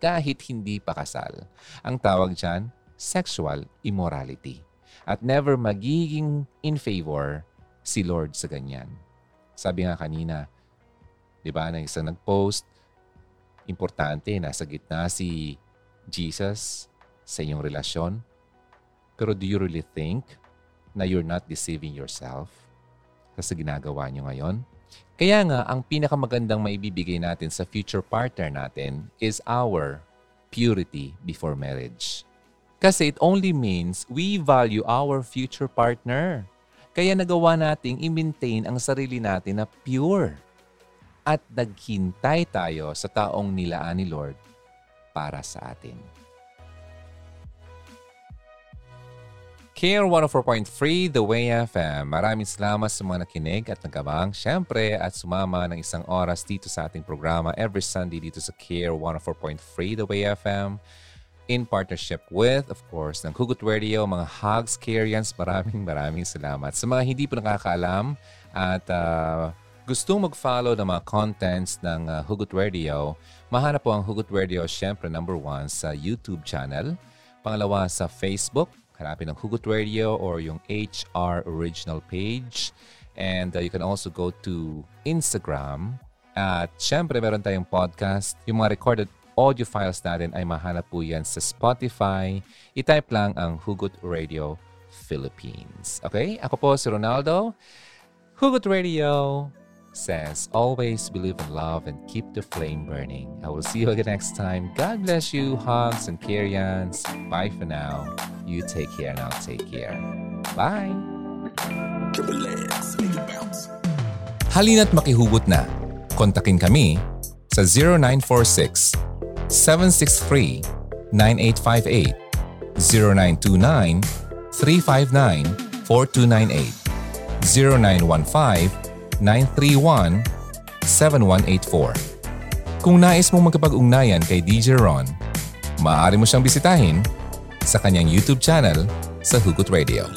kahit hindi pa kasal. Ang tawag dyan, sexual immorality at never magiging in favor si Lord sa ganyan. Sabi nga kanina, di ba, na isang nag-post, importante, nasa gitna si Jesus sa inyong relasyon. Pero do you really think na you're not deceiving yourself sa ginagawa nyo ngayon? Kaya nga, ang pinakamagandang maibibigay natin sa future partner natin is our purity before marriage. Kasi it only means we value our future partner. Kaya nagawa nating i-maintain ang sarili natin na pure. At naghintay tayo sa taong nilaan ni Lord para sa atin. Care 104.3 The Way FM. Maraming salamat sa mga nakinig at nagabang, syempre, at sumama ng isang oras dito sa ating programa every Sunday dito sa Care 104.3 The Way FM in partnership with, of course, ng Hugot Radio, mga Hugs Carians. Maraming maraming salamat. Sa mga hindi po nakakaalam at uh, gustong mag-follow ng mga contents ng uh, Hugot Radio, mahanap po ang Hugot Radio, syempre, number one, sa YouTube channel. Pangalawa, sa Facebook. Hanapin ang Hugot Radio or yung HR original page. And uh, you can also go to Instagram. At syempre, meron tayong podcast. Yung mga recorded audio files natin ay mahanap po yan sa Spotify. I-type lang ang Hugot Radio Philippines. Okay? Ako po si Ronaldo. Hugot Radio says, always believe in love and keep the flame burning. I will see you again next time. God bless you, hugs and carians. Bye for now. You take care and I'll take care. Bye! Halina't makihugot na. Kontakin kami sa 0946 763 9858 0929 359 4298 0915 931 7184 Kung nais mong magkapag-ugnayan kay DJ Ron, maaari mo siyang bisitahin sa kanyang YouTube channel sa Hugot Radio.